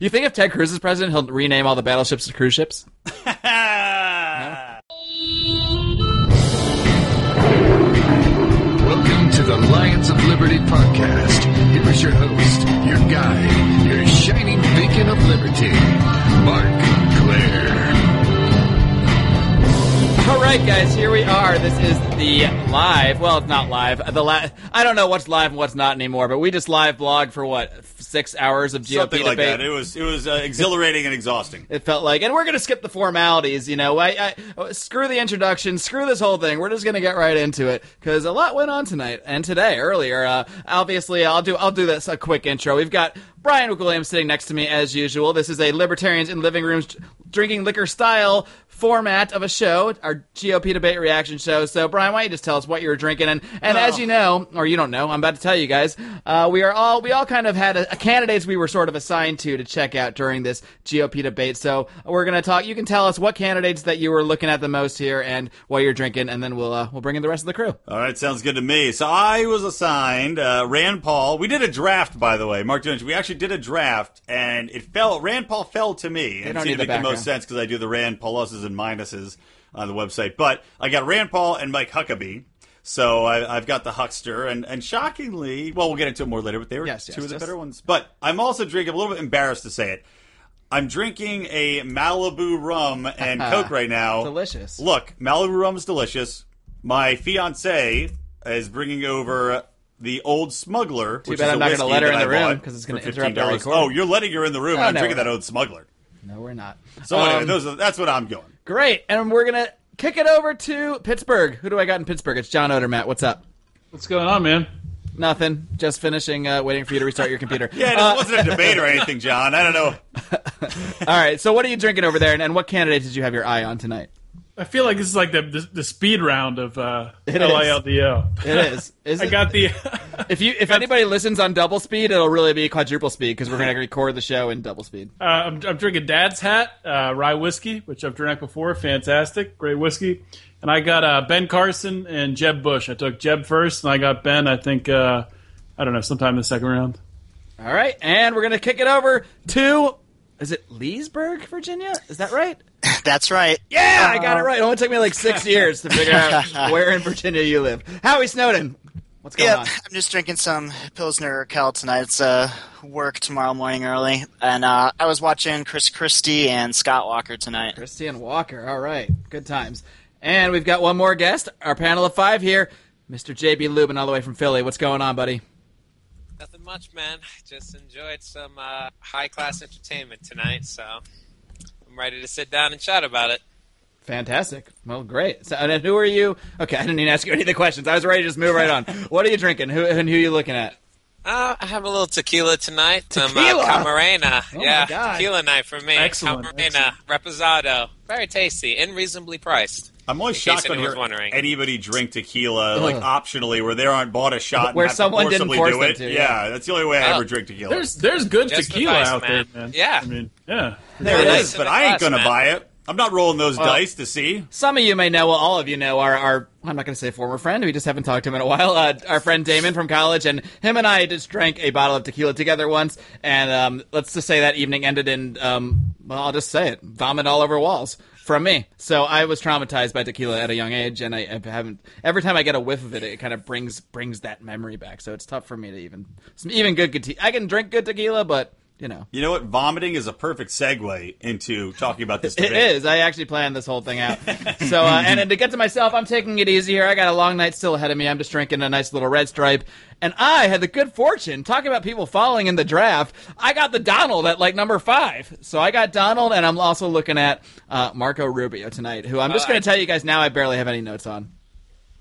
You think if Ted Cruz is president, he'll rename all the battleships to cruise ships? Welcome to the Lions of Liberty podcast. Here is your host, your guide, your shining beacon of liberty, Marc Clair. All right, guys, here we are. This is the live. Well, it's not live. The la- I don't know what's live and what's not anymore, but we just live blog for what six hours of GOP Something like debate. that. It was it was uh, exhilarating and exhausting. It felt like, and we're gonna skip the formalities. You know, I, I screw the introduction, screw this whole thing. We're just gonna get right into it because a lot went on tonight and today earlier. Uh, obviously, I'll do I'll do this a quick intro. We've got Brian McWilliams sitting next to me as usual. This is a libertarians in living rooms drinking liquor style format of a show, our GOP debate reaction show. So, Brian, why don't you just tell us what you were drinking? And and as you know, or you don't know, I'm about to tell you guys. Uh, we are all we all kind of had a, a candidates we were sort of assigned to to check out during this GOP debate. So we're gonna talk. You can tell us what candidates that you were looking at the most here and what you're drinking, and then we'll uh, we'll bring in the rest of the crew. All right, sounds good to me. So I was assigned uh, Rand Paul. We did a draft, by the way, Mark Jones. We actually did a draft, and it fell. Rand Paul fell to me. It seemed to make the most sense because I do the Rand pluses and minuses on the website. But I got Rand Paul and Mike Huckabee. So I, I've got the Huckster, and, and shockingly, well, we'll get into it more later, but they were Yes, two yes, of the just- better ones. But I'm also drinking. I'm a little bit embarrassed to say it. I'm drinking a Malibu rum and Coke right now. Delicious. Look, Malibu rum is delicious. My fiance is bringing over the Old Smuggler. Too which bad is I'm a not gonna let her in the I room, bought 'cause it's gonna interrupt our recording. Oh, you're letting her in the room. Oh, and I'm no, drinking that Old Smuggler. No, we're not. So anyway, Um, those are, that's what I'm going. Great, and we're gonna kick it over to Pittsburgh. Who do I got in Pittsburgh? It's John Odermatt. What's up? What's going on, man? Nothing. Just finishing, uh, waiting for you to restart your computer. Yeah, it Uh, wasn't a debate or anything, John. I don't know. all right. So, what are you drinking over there, and, and what candidate did you have your eye on tonight? I feel like this is like the the, the speed round of uh, It is. LILDO. It is. Is I it? got the. If you if anybody listens on double speed, it'll really be quadruple speed because we're gonna record the show in double speed. uh, I'm, I'm drinking Dad's Hat uh, rye whiskey, which I've drank before. Fantastic, great whiskey. And I got uh, Ben Carson and Jeb Bush. I took Jeb first, and I got Ben. I think uh, I don't know, sometime in the second round. All right, and we're gonna kick it over to is it Leesburg, Virginia? Is that right? That's right. Yeah, I got it right. It only took me like six years to figure out where in Virginia you live. Howie Snowden, what's going Yeah, on? I'm just drinking some Pilsner Urquell tonight. It's uh, work tomorrow morning early. And uh, I was watching Chris Christie and Scott Walker tonight. Christian Walker. All right, good times. And we've got one more guest, our panel of five here, Mr. JB Lubin, all the way from Philly. What's going on, buddy? Nothing much, man. Just enjoyed some uh, high class entertainment tonight, so I'm ready to sit down and chat about it. Fantastic. Well, great. So, and who are you? Okay, I didn't even ask you any of the questions. I was ready to just move right on. What are you drinking? Who and who are you looking at? Uh, I have a little tequila tonight. Tequila? Some uh, Camarena. Oh yeah, tequila night for me. Excellent, Camarena Reposado. Very tasty and reasonably priced. I'm always In case shocked when anyone's hear wondering. anybody drink tequila like optionally, where they aren't bought a shot and Where have to someone didn't forcibly force do them it. to, yeah. yeah. that's the only way I Oh. ever drink tequila. There's there's good Just tequila advice, out man. there, man. Yeah. I mean, yeah. there There it it is, is. but I ain't Glass, gonna man. buy it. I'm not rolling those dice to see. Some of you may know, well, all of you know, our, our I'm not going to say former friend, we just haven't talked to him in a while, uh, our friend Damon from college, and him and I just drank a bottle of tequila together once, and um, let's just say that evening ended in, um, well, I'll just say it, vomit all over walls from me. So I was traumatized by tequila at a young age, and I, I haven't. Every time I get a whiff of it, it kind of brings brings that memory back. So it's tough for me to even even good, good te- I can drink good tequila, but you know. You know what? Vomiting is a perfect segue into talking about this It debate. is. I actually planned this whole thing out. so, uh, and, and to get to myself, I'm taking it easy here. I got a long night still ahead of me. I'm just drinking a nice little red stripe. And I had the good fortune, talking about people falling in the draft, I got the Donald at like number five. So I got Donald, and I'm also looking at uh, Marco Rubio tonight, who I'm just Oh, going to tell you guys now I barely have any notes on.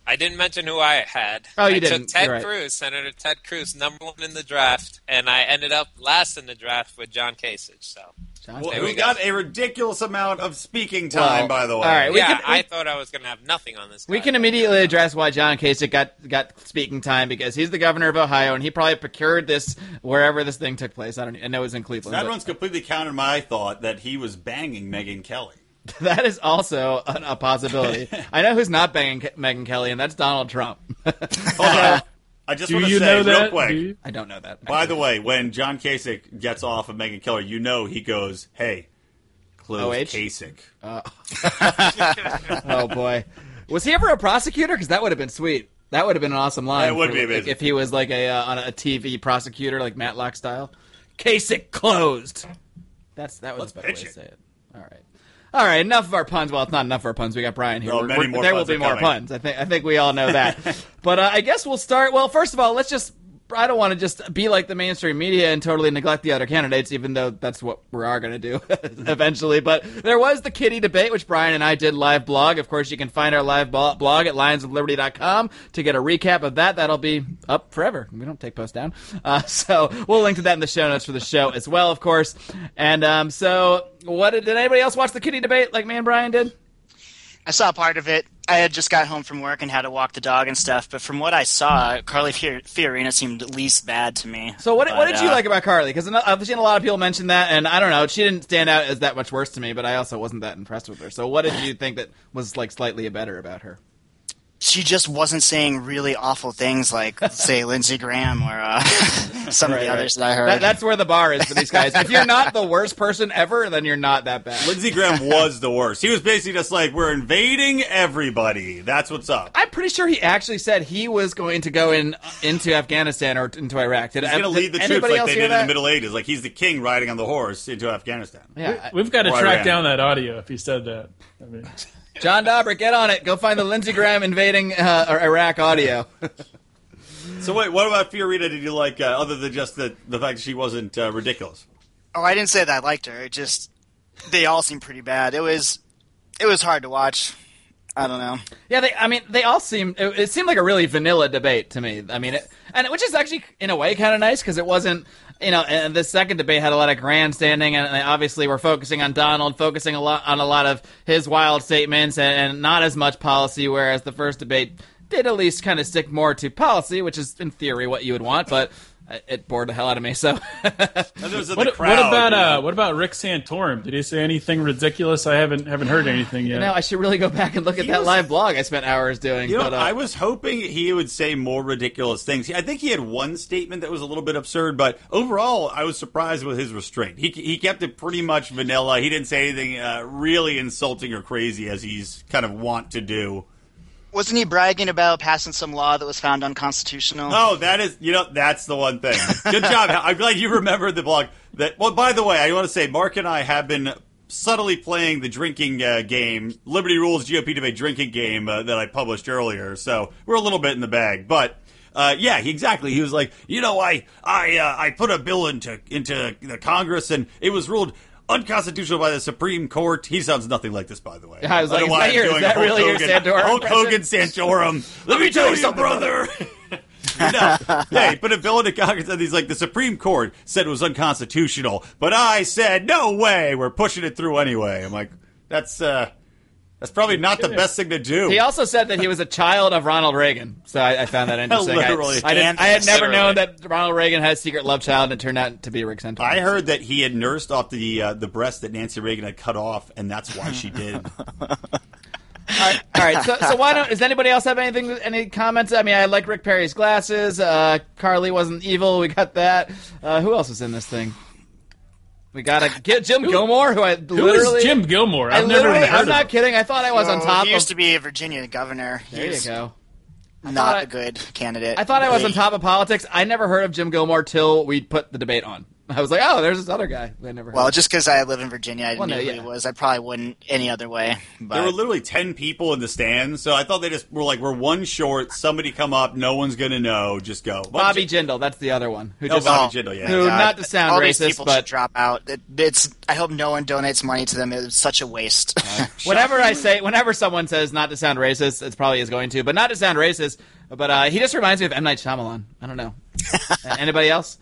I didn't mention who I had. Oh, you I didn't. took Ted right. Cruz, Senator Ted Cruz, number one in the draft, and I ended up last in the draft with John Kasich. So John? Well, we we go. got a ridiculous amount of speaking time, Well, by the way. all right, we yeah, can- I thought I was going to have nothing on this. We can immediately address why John Kasich got got speaking time because he's the governor of Ohio and he probably procured this wherever this thing took place. I don't. I know it was in Cleveland. That but- runs completely counter my thought that he was banging Megyn Kelly. That is also a, a possibility. I know who's not banging Ke- Megyn Kelly, and that's Donald Trump. Hold. I just Do want to you say know real that? quick. Do you? I don't know that. By the way, when John Kasich gets off of Megan Keller, you know he goes, "Hey, close OH? Kasich." oh boy, was he ever a prosecutor? Because that would have been sweet. That would have been an awesome line. That would for, be like, amazing. if he was like a uh, on a TV prosecutor, like Matlock style. Kasich closed. That's that was Let's a better way pitch to it. say it. All right. All right, enough of our puns. Well, it's not enough of our puns. We got Brian here. No, many more there will be more coming. puns. I think. I think we all know that. but uh, I guess we'll start. Well, first of all, let's just. I don't want to just be like the mainstream media and totally neglect the other candidates, even though that's what we are going to do eventually. But there was the kitty debate, which Brian and I did live blog. Of course, you can find our live blog at lionsofliberty.com to get a recap of that. That'll be up forever. We don't take posts down. Uh, so we'll link to that in the show notes for the show as well, of course. And um, so, what did, did anybody else watch the kitty debate like me and Brian did? I saw part of it. I had just got home from work and had to walk the dog and stuff. But from what I saw, Carly Fior- Fiorina seemed least bad to me. So what, what But, did you uh, like about Carly? Because I've seen a lot of people mention that, and I don't know, she didn't stand out as that much worse to me, but I also wasn't that impressed with her. So what did you think that was like slightly better about her? She just wasn't saying really awful things like, say, Lindsey Graham or uh, some of the right. others that I heard. That, that's where the bar is for these guys. if you're not the worst person ever, then you're not that bad. Lindsey Graham was the worst. He was basically just like, "We're invading everybody." That's what's up. I'm pretty sure he actually said he was going to go in into Afghanistan or into Iraq. Did, He's going to lead the troops like they hear did in the Middle Ages. Like he's the king riding on the horse into Afghanistan. Yeah, We've got to Or track Iran. down that audio if he said that. I mean, John Dobrik, get on it. Go find the Lindsey Graham invading uh, Iraq audio. So wait, what about Fiorina? Did you like uh, other than just the the fact that she wasn't uh, ridiculous? oh, I didn't say that I liked her. It just they all seemed pretty bad. It was it was hard to watch. I don't know. Yeah, they. I mean, they all seemed. It, it seemed like a really vanilla debate to me. I mean, it, and which is actually in a way kind of nice because it wasn't. You know, and the second debate had a lot of grandstanding, and obviously were focusing on Donald, focusing a lot on a lot of his wild statements, and, and not as much policy. Whereas the first debate did at least kind of stick more to policy, which is in theory what you would want, but it bored the hell out of me. So. And there was in what, what about uh, what about Rick Santorum? Did he say anything ridiculous? I haven't haven't heard anything yet. You know, I should really go back and look at He that was- live blog I spent hours doing. You know, but, uh, I was hoping he would say more ridiculous things. I think he had one statement that was a little bit absurd, but overall, I was surprised with his restraint. He he kept it pretty much vanilla. He didn't say anything uh, really insulting or crazy as he's kind of want to do. Wasn't he bragging about passing some law that was found unconstitutional? Oh, that is, you know, that's the one thing. Good job. I'm glad you remembered the blog. That. Well, by the way, I want to say Mark and I have been subtly playing the drinking uh, game, Liberty Rules GOP debate drinking game uh, that I published earlier. So we're a little bit in the bag, but. Uh, yeah, exactly. He was like, you know, I I uh, I put a bill into into the Congress and it was ruled unconstitutional by the Supreme Court. He sounds nothing like this, by the way. I was like, is that your- is that a Hulk really your Hogan- Santorum Hulk? Hogan Santorum. Let me tell you something, brother. no, yeah, he put a bill Congress and he's like, the Supreme Court said it was unconstitutional, but I said, no way, we're pushing it through anyway. I'm like, that's, uh, that's probably not the best thing to do. He also said that he was a child of Ronald Reagan, so I, I found that interesting. I- Literally. I, didn't, I had never known that Ronald Reagan had a secret love child, and it turned out to be Rick Santorum. I heard that he had nursed off the uh, the breast that Nancy Reagan had cut off, and that's why she did. All right, all right. So, so why don't? Does anybody else have anything? Any comments? I mean, I like Rick Perry's glasses. Uh, Carly wasn't evil. We got that. Uh, who else is in this thing? We got to get Jim Gilmore, who I literally. is Jim Gilmore? I I've never literally. even heard I'm of not him. kidding. I thought I was on top he used of. to be a Virginia governor. there you He's go. not thought I- a good candidate. I thought I was on top of politics. I never heard of Jim Gilmore till we put the debate on. I was like, oh, there's this other guy. who I never heard. Well, of. just because I live in Virginia, I Well, knew no, who yeah. he was. I probably wouldn't any other way. But There were literally ten people in the stands, so I thought they just were like, "We're one short. Somebody come up. No one's gonna know. Just go." Bobby Jindal. That's the other one. Who Oh, just Bobby Jindal, yeah. who God, not to sound all these racist, people but should drop out. It, it's. I hope no one donates money to them. It's such a waste. whenever I say, whenever someone says not to sound racist, it's probably is going to, but not to sound racist. But uh, he just reminds me of M Night Shyamalan. I don't know. Uh, Anybody else?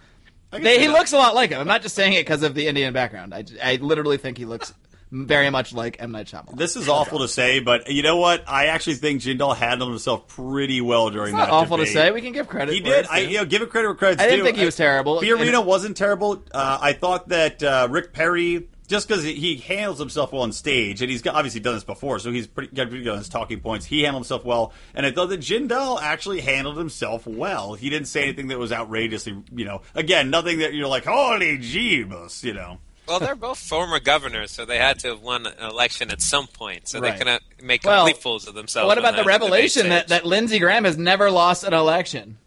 I can They, he that. looks a lot like him. I'm not just saying it because of the Indian background. I, I literally think he looks very much like M Night Shyamalan. This is awful to say, but you know what? I actually think Jindal handled himself pretty well during It's not that. awful debate. to say. We can give credit. He where did. it's I you know give it credit where credit's due. I didn't due. think he was terrible. Fiorina And- wasn't terrible. Uh, I thought that uh, Rick Perry just because he handles himself well on stage, and he's obviously done this before, so he's pretty got pretty good on his talking points. He handled himself well, and I thought that Jindal actually handled himself well. He didn't say anything that was outrageously, you know, again, nothing that you're like, holy jeebus, you know. Well, they're both former governors, so they had to have won an election at some point. So Right. they cannot make Well, complete fools of themselves. what about the the revelation that, that Lindsey Graham has never lost an election?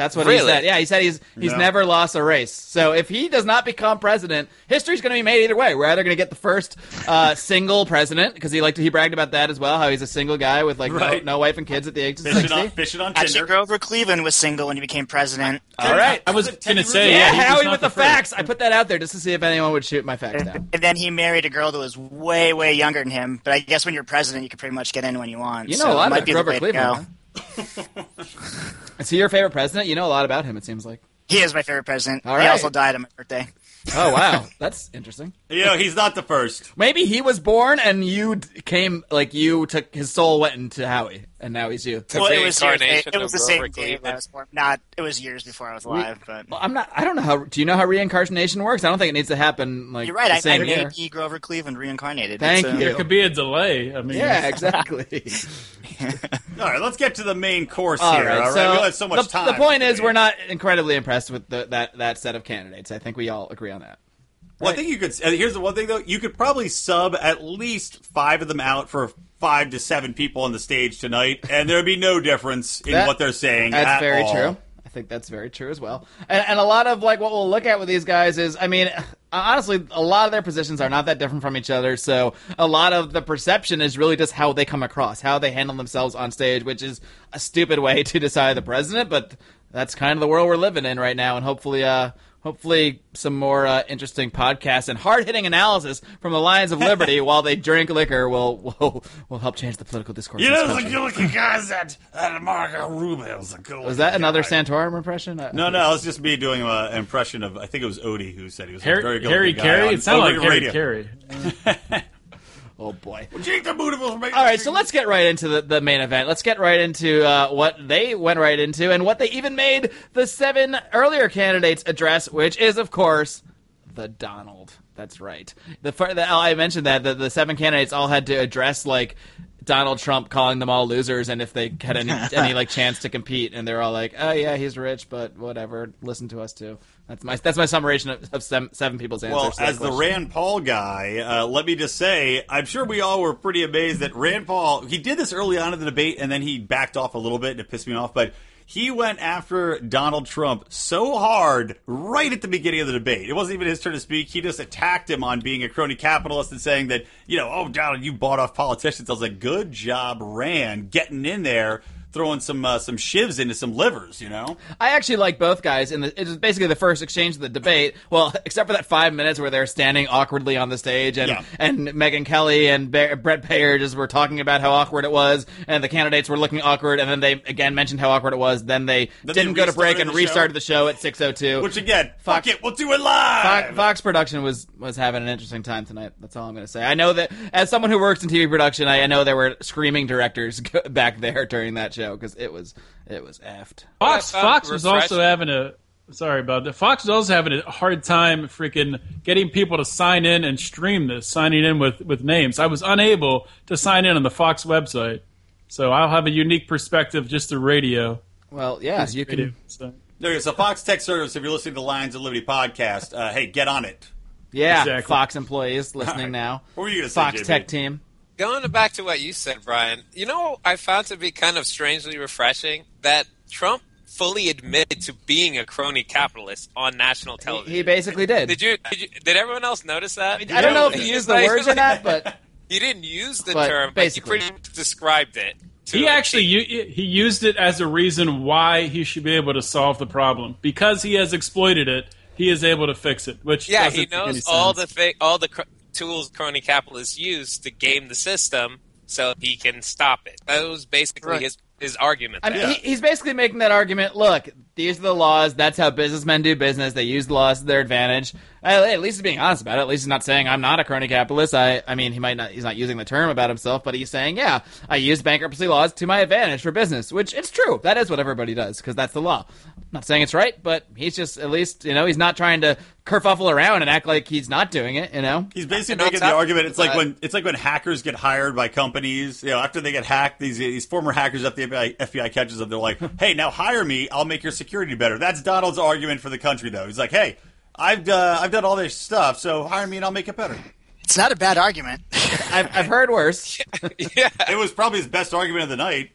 That's what he said. Yeah, he said he's he's No. never lost a race. So if he does not become president, history's going to be made either way. We're either going to get the first uh, single president because he liked to, he bragged about that as well, how he's a single guy with like Right. no, no wife and kids at the age of Fishing sixty. on, fishing on Actually, Grover Cleveland was single when he became president. All right. I was Was going to say, yeah, yeah, Howie with the, first. facts. I put that out there just to see if anyone would shoot my facts down. And then he married a girl that was way, way younger than him. But I guess when you're president, you can pretty much get in when you want. You know so a lot it might about be the Grover way to Cleveland. Is he your favorite president? You know a lot about him. It seems like. He is my favorite president. All He also died on my birthday. Oh wow, that's interesting. You know, he's not the first. Maybe he was born and you d- came like you took his soul went into Howie and now he's you. Well, it was years, reincarnation it was the of same Grover day that I Cleveland. was born. Not, it was years before I was alive. But Well, I'm not. I don't know how. Do you know how reincarnation works? I don't think it needs to happen like you're right. the I, I same may year. be Grover Cleveland reincarnated. Thank It's, you. There could be a delay. I mean, Yeah, exactly. All right, let's get to the main course all here. right. all right, So, we have so much the, time. the point is, debate. we're not incredibly impressed with the, that that set of candidates. I think we all agree on that. Well, I think you could. Here's the one thing though: you could probably sub at least five of them out for five to seven people on the stage tonight, and there'd be no difference in That- what they're saying. That's at very all. true. I think that's very true as well. And, and a lot of like what we'll look at with these guys is, I mean, honestly, a lot of their positions are not that different from each other. So a lot of the perception is really just how they come across, how they handle themselves on stage, which is a stupid way to decide the president. But that's kind of the world we're living in right now, and hopefully, uh, hopefully, some more uh, interesting podcasts and hard hitting analysis from the Lions of Liberty while they drink liquor will will will help change the political discourse. You know, the good-looking guys that that Marco Rubio's a good. Was that another Santorum impression? Uh, No, no, it was just me doing uh, an impression of. I think it was Odie who said he was a Harry, very good Harry guy Caray. on It sounded like Harry. Caray. Oh boy. All All right, so let's get right into the, the main event. Let's get right into uh, what they went right into and what they even made the seven earlier candidates address, which is, of course, the Donald. That's right. The, the I mentioned that the, the seven candidates all had to address like Donald Trump calling them all losers and if they had any any like chance to compete, and they're all like, "Oh yeah, he's rich, but whatever. Listen to us too." That's my that's my summation of, of seven, seven people's answers. Well, as the. Rand Paul guy, uh, let me just say, I'm sure we all were pretty amazed that Rand Paul, he did this early on in the debate and then he backed off a little bit and it pissed me off, but he went after Donald Trump so hard right at the beginning of the debate. It wasn't even his turn to speak. He just attacked him on being a crony capitalist and saying that, you know, oh, Donald, you bought off politicians. I was like, good job, Rand, getting in there. Throwing some uh, some shivs into some livers, you know. I actually like both guys. In it was basically the first exchange of the debate. Well, except for that five minutes where they're standing awkwardly on the stage, and Yeah. and Megyn Kelly and Be- Bret Baier just were talking about how awkward it was, and the candidates were looking awkward, and then they again mentioned how awkward it was. Then they Then didn't they go to break and the show? restarted the show at six oh two. Which again, Fox- fuck it, we'll do it live. Fox, Fox production was was having an interesting time tonight. That's all I'm going to say. I know that as someone who works in TV production, I, I know there were screaming directors back there during that show because it was it was effed. Fox What I found Fox was also having a sorry about that. Fox was also having a hard time freaking getting people to sign in and stream this, signing in with with names. I was unable to sign in on the Fox website, so I'll have a unique perspective just through radio. Well, yeah, you Radio, can. so. There you go. So Fox Tech Service, if you're listening to the Lions of Liberty podcast, uh, hey, get on it. Yeah, Exactly. Fox employees listening now. What were you gonna say, Fox JB? Tech team. Going back to what you said, Brian, you know, I found to be kind of strangely refreshing that Trump fully admitted to being a crony capitalist on national television. He basically did. did you, did you? Did everyone else notice that? I don't know if he used the like- words or not, but he didn't use the But term, basically. but he pretty much described it. to He actually T. u- he used it as a reason why he should be able to solve the problem because he has exploited it. He is able to fix it, which yeah, doesn't he make any knows all the sense. all the cr- tools crony capitalists use to game the system, so he can stop it. That was basically Right. his his argument. I mean, he, he's basically making that argument. Look, these are the laws. That's how businessmen do business. They use the laws to their advantage. At least he's being honest about it. At least he's not saying I'm not a crony capitalist. I, I mean, he might not. He's not using the term about himself, but he's saying, yeah, I use bankruptcy laws to my advantage for business, which it's true. That is what everybody does because that's the law. I'm not saying it's right, but he's just at least you know he's not trying to kerfuffle around and act like he's not doing it. You know, He's basically making the argument. It's like when it's like when hackers get hired by companies. You know, after they get hacked, these these former hackers that the FBI, FBI catches them. They're like, "Hey, now hire me. I'll make your security better." That's Donald's argument for the country, though. He's like, "Hey, I've uh, I've done all this stuff, so hire me and I'll make it better." It's not a bad argument. I've, I've heard worse. yeah. It was probably his best argument of the night.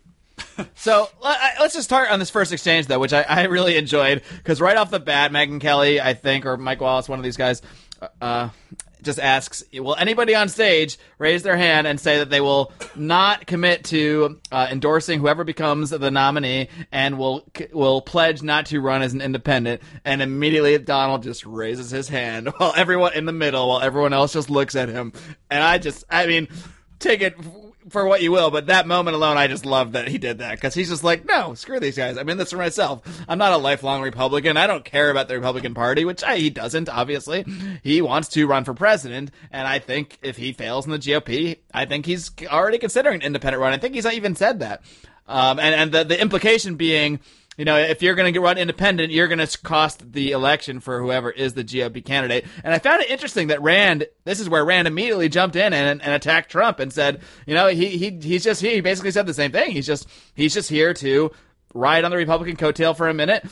So let- I- let's just start on this first exchange, though, which I, I really enjoyed because right off the bat, Megan Kelly, I think, or Mike Wallace, one of these guys, uh, just asks, "Will anybody on stage raise their hand and say that they will not commit to uh, endorsing whoever becomes the nominee and will will pledge not to run as an independent?" And immediately Donald just raises his hand while everyone in the middle, while everyone else just looks at him, and I just, I mean, take it for what you will, but that moment alone, I just love that he did that because he's just like, no, screw these guys. I'm in this for myself. I'm not a lifelong Republican. I don't care about the Republican Party, which I, he doesn't. Obviously, he wants to run for president, and I think if he fails in the GOP, I think he's already considering an independent run. I think he's even said that, um, and and the the implication being. You know, if you're going to run independent, you're going to cost the election for whoever is the GOP candidate. And I found it interesting that Rand, this is where Rand immediately jumped in and, and attacked Trump and said, you know, he, he he's just he basically said the same thing. He's just he's just here to ride on the Republican coattail for a minute.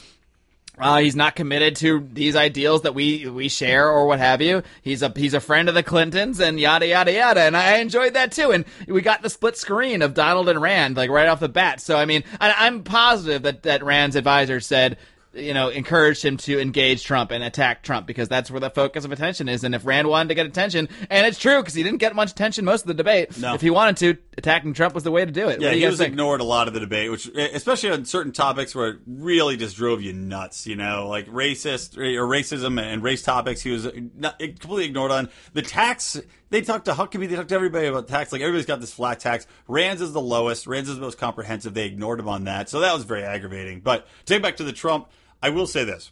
Uh, he's not committed to these ideals that we we share or what have you. He's a he's a friend of the Clintons and yada yada yada. And I enjoyed that too. And we got the split screen of Donald and Rand like right off the bat. So I mean, I, I'm positive that that Rand's advisor said. You know, encouraged him to engage Trump and attack Trump because that's where the focus of attention is. And if Rand wanted to get attention, and it's true because he didn't get much attention most of the debate. No. If he wanted to, attacking Trump was the way to do it. Yeah, do he was think? ignored a lot of the debate, which especially on certain topics where it really just drove you nuts. You know, like racist or racism and race topics. He was not, completely ignored on the tax. They talked to Huckabee. They talked to everybody about tax. Like everybody's got this flat tax. Rand's is the lowest. Rand's is the most comprehensive. They ignored him on that, so that was very aggravating. But take back to the Trump, I will say this: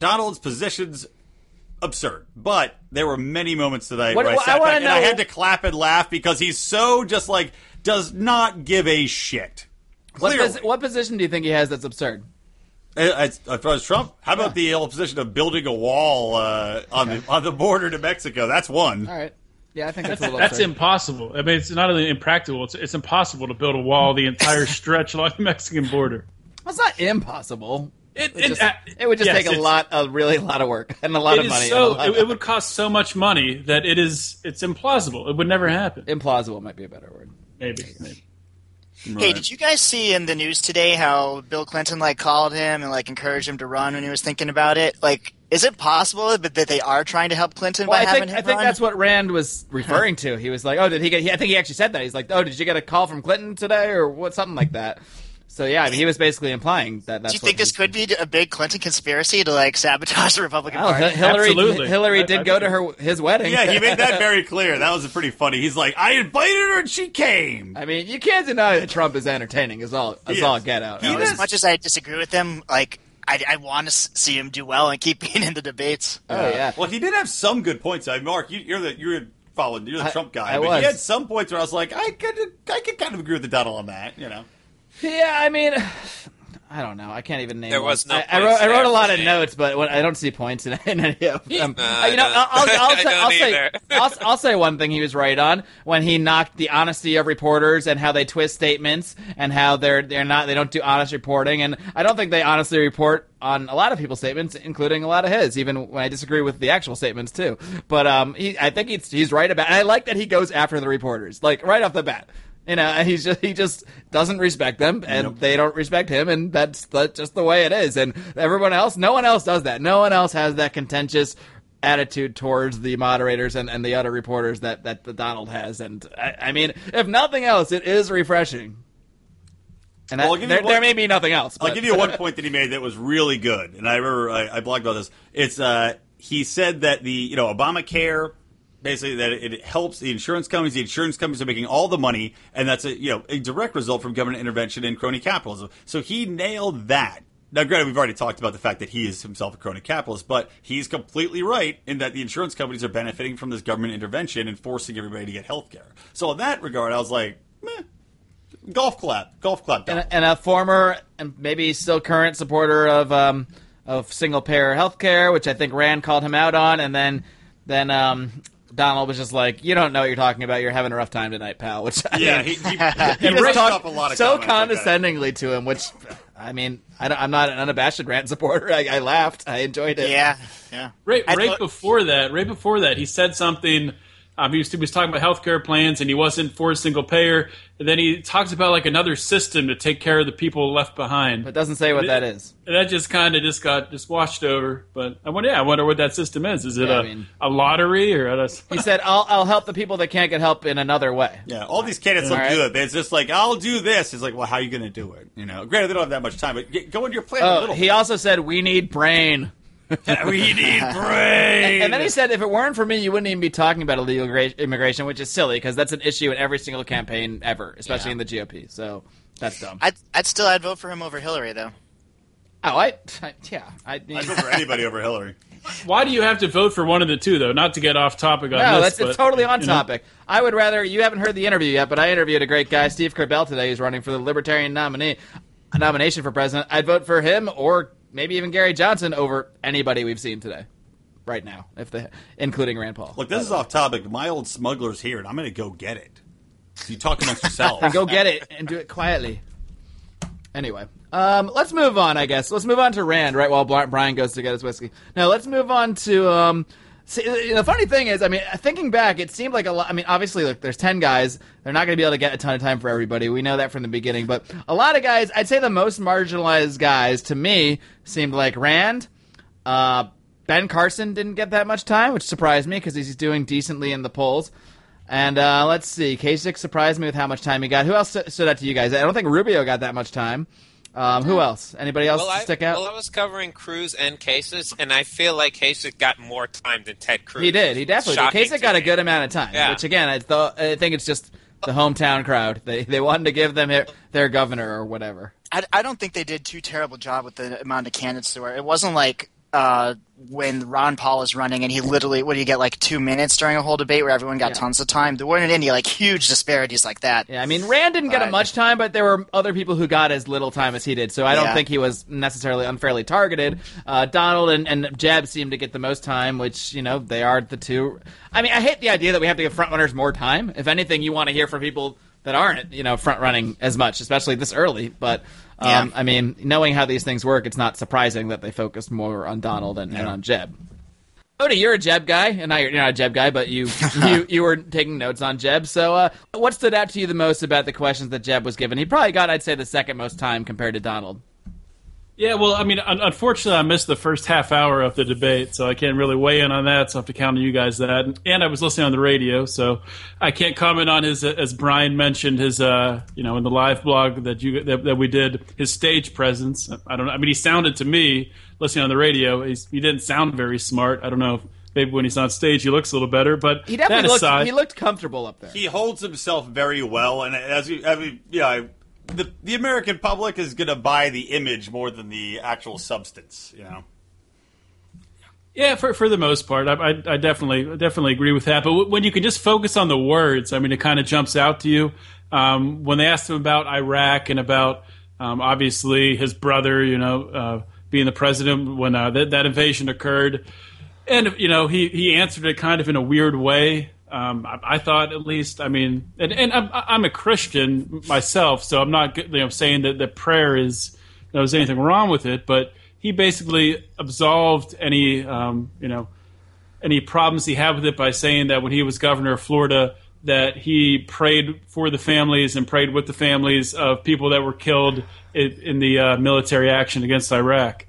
Donald's positions absurd. But there were many moments tonight What- where I what- I sat wanna back and I had to clap and laugh because he's so just like does not give a shit. What, pos- what position do you think he has that's absurd? As, as far as Trump, how about the whole position of building a wall uh, on the on the border to Mexico? That's one. All right. Yeah, I think that's a little That's impossible. I mean, it's not only impractical; it's, it's impossible to build a wall the entire stretch along the Mexican border. Well, it's not impossible. It, It, just, uh, it would just yes, take a lot, a really lot of work and a lot of money. so. lot It, it would cost so much money that it is. It's implausible. It would never happen. implausible might be a better word. Maybe. maybe. Hey, did you guys see in the news today how Bill Clinton like called him and like encouraged him to run when he was thinking about it? Like, is it possible that that they are trying to help Clinton Well, by I having think him I think run? that's what Rand was referring to. He was like, "Oh, did he get?" He, I think he actually said that. He's like, "Oh, did you get a call from Clinton today, or what? Something like that." So yeah, I mean, he was basically implying that. That's Do you think this he- could be a big Clinton conspiracy to like sabotage the Republican Oh, Party? Hillary, Absolutely. Hillary did I go to her his wedding. Yeah, he made that very clear. That was pretty funny. He's like, I invited her and she came. I mean, you can't deny that Trump is entertaining. Is all. Is all get out. He You know, as much as I disagree with him, like I, I want to see him do well and keep being in the debates. Oh yeah. Well, he did have some good points. I mean, Mark, you, you're the you're following. You're the I- Trump guy. I but was. he had some points where I was like, I could I could kind of agree with the Donald on that. You know. Yeah, I mean, I don't know. I can't even name. There one. was no I, I wrote. I wrote a lot of notes, but what, I don't see points in, in any of them. Nah, Uh, you know, I'll, I'll, I'll, say, I'll, say. I'll, I'll say one thing he was right on when he knocked the honesty of reporters and how they twist statements and how they're they're not they don't do honest reporting. And I don't think they honestly report on a lot of people's statements, including a lot of his, even when I disagree with the actual statements too. But um, he, I think he's he's right about. And I like that he goes after the reporters, like right off the bat. You know, and he's just he just doesn't respect them, and they don't respect him, and that's, that's just the way it is. And everyone else, no one else does that. No one else has that contentious attitude towards the moderators and, and the other reporters that that the Donald has. And I, I mean, if nothing else, it is refreshing. And Well, that- I'll give you there, one- there may be nothing else. I'll give you one point that he made that was really good, and I remember I, I blogged about this. It's uh, he said that the you know Obamacare basically that it helps the insurance companies. The insurance companies are making all the money, and that's a you know a direct result from government intervention and crony capitalism. So he nailed that. Now, granted, we've already talked about the fact that he is himself a crony capitalist, but he's completely right in that the insurance companies are benefiting from this government intervention and forcing everybody to get health care. So, in that regard, I was like, meh, golf clap, golf clap. and, a, and a former and maybe still current supporter of um, of single payer health care, which I think Rand called him out on, and then then um, Donald was just like, "You don't know what you're talking about. You're having a rough time tonight, pal." Which I yeah, mean, he, he, he just talked up a lot of so comments like condescendingly to him, which I mean, I am not an unabashed Rand supporter. I, I laughed. I enjoyed it. Yeah, yeah. Right, I right thought- before that, right before that, he said something. Um, he, was, he was talking about healthcare plans, and he wasn't for single payer. And then he talks about like another system to take care of the people left behind. But it doesn't say what that is. And that just kind of just got just washed over. But I wonder, yeah, I wonder what that system is. Is it Yeah, a, I mean- a lottery or a, He said, "I'll I'll help the people that can't get help in another way." Yeah, all these candidates look All right. good. It's just like, I'll do this. It's like, well, how are you going to do it? You know, granted, they don't have that much time, but get, go into your plan a Oh, little. he also said, "We need brain." We need brain. And then he said, if it weren't for me, you wouldn't even be talking about illegal gra- immigration, which is silly because that's an issue in every single campaign ever, especially Yeah. in the GOP. So that's dumb. I'd, I'd still I'd vote for him over Hillary though. oh, I, I yeah, I mean, I'd go for anybody over Hillary. Why do you have to vote for one of the two, though? Not to get off topic on no, this. that's it's but, totally on you know, topic. I would rather you haven't heard the interview yet, but I interviewed a great guy, Steve Kerbel, today. Who's running for the Libertarian nominee a nomination for president. I'd vote for him or maybe even Gary Johnson over anybody we've seen today, right now, if they, including Rand Paul. Look, this is off topic. My old smuggler's here, and I'm going to go get it. So you talk amongst yourselves. Go get it and do it quietly. Anyway, um, let's move on. I guess let's move on to Rand right while Brian goes to get his whiskey. Now let's move on to. Um, see, the funny thing is, I mean, thinking back, it seemed like a lot. I mean, obviously, look, there's ten guys. They're not going to be able to get a ton of time for everybody. We know that from the beginning. But a lot of guys, I'd say the most marginalized guys to me seemed like Rand. Uh, ben Carson didn't get that much time, which surprised me because he's doing decently in the polls. And uh, let's see, Kasich surprised me with how much time he got. Who else stood out to you guys? I don't think Rubio got that much time. Um, who else? Anybody else Well, I, stick out? well, I was covering Cruz and Kasich, and I feel like Kasich got more time than Ted Cruz. he did. He definitely did. Kasich to got a good amount of time, Yeah. which again, I, th- I think it's just the hometown crowd. They they wanted to give them hi- their governor or whatever. I, I don't think they did too terrible job with the amount of candidates there were. It wasn't like uh, when Ron Paul is running and he literally, what do you get, like two minutes during a whole debate where everyone got Yeah. tons of time? There weren't any like huge disparities like that. Yeah, I mean, Rand didn't get Right. much time, but there were other people who got as little time as he did. So I don't Yeah. think he was necessarily unfairly targeted. Uh, Donald and, and Jeb seemed to get the most time, which you know they are the two. I mean, I hate the idea that we have to give front runners more time. If anything, you want to hear from people that aren't, you know, front running as much, especially this early. But um, Yeah. I mean, knowing how these things work, it's not surprising that they focused more on Donald and, and on Jeb. Odie, you're a Jeb guy, and you're not a Jeb guy, but you you you were taking notes on Jeb. So, uh, what stood out to you the most about the questions that Jeb was given? He probably got, I'd say, the second most time compared to Donald. Yeah, well, I mean, un- unfortunately, I missed the first half hour of the debate, so I can't really weigh in on that. So I have to count on you guys that. And I was listening on the radio, so I can't comment on his, as Brian mentioned, his, uh, you know, in the live blog that you that, that we did, his stage presence. I don't know. I mean, he sounded to me listening on the radio. He's, he didn't sound very smart. I don't know. If maybe when he's on stage, he looks a little better. But He definitely that looked aside, he looked comfortable up there. he holds himself very well, and as you, I mean, yeah, I- the the American public is going to buy the image more than the actual substance. You know, Yeah, for for the most part, I, I, I definitely definitely agree with that. But when you can just focus on the words, I mean, it kind of jumps out to you. Um, when they asked him about Iraq and about um, obviously his brother, you know, uh, being the president when uh, that that invasion occurred, and you know he he answered it kind of in a weird way. Um, I, I thought at least. I mean, and, and I'm, I'm a Christian myself, so I'm not you know saying that that prayer is you know, there's anything wrong with it, but he basically absolved any um, you know any problems he had with it by saying that when he was governor of Florida that he prayed for the families and prayed with the families of people that were killed in, in the uh, military action against Iraq.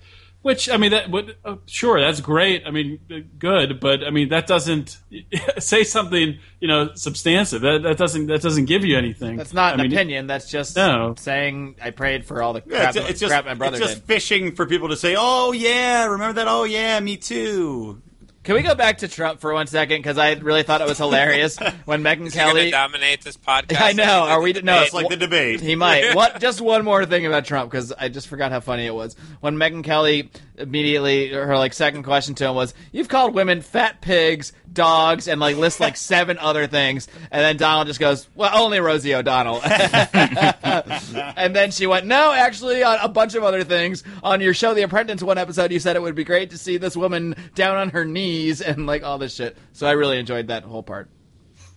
Which I mean, that would uh, sure that's great. I mean, uh, good, but I mean that doesn't say something you know substantive. That, that doesn't that doesn't give you anything. That's not an mean, opinion. That's just No. saying I prayed for all the yeah, crap, it's, it's just my brother it's just did. fishing for people to say, "Oh yeah, remember that? Oh yeah, me too." Can we go back to Trump for one second? Because I really thought it was hilarious when Megyn Is he going Kelly. to dominate this podcast? I know. Are we? No, It's like the debate. He might. What? Just one more thing about Trump because I just forgot how funny it was when Megyn Kelly immediately her like second question to him was, "You've called women fat pigs, dogs, and like lists like seven other things," and then Donald just goes, "Well, only Rosie O'Donnell." and then she went, "No, actually, on a bunch of other things on your show, The Apprentice, one episode, you said it would be great to see this woman down on her knees and like all this shit." So I really enjoyed that whole part.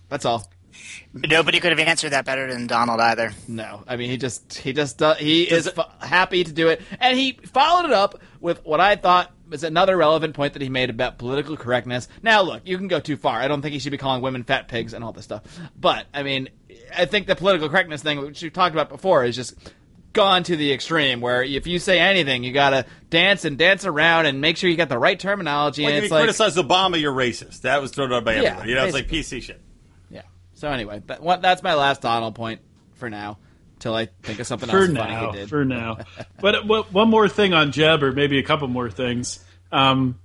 That's all. Nobody could have answered that better than Donald either. No, I mean he just he just does, he is f- happy to do it, and he followed it up with what I thought was another relevant point that he made about political correctness. Now, look, you can go too far. I don't think he should be calling women fat pigs and all this stuff, but I mean, I think the political correctness thing, which we've talked about before, is just gone to the extreme where if you say anything, you gotta dance and dance around and make sure you got the right terminology. Like and if you like, criticize Obama, you're racist. That was thrown out by Yeah, everybody. You know, it's like PC shit. yeah. So anyway, that, what, that's my last Donald point for now. Till I think of something for else now. he did. For now. but one more thing on Jeb, or maybe a couple more things. Um,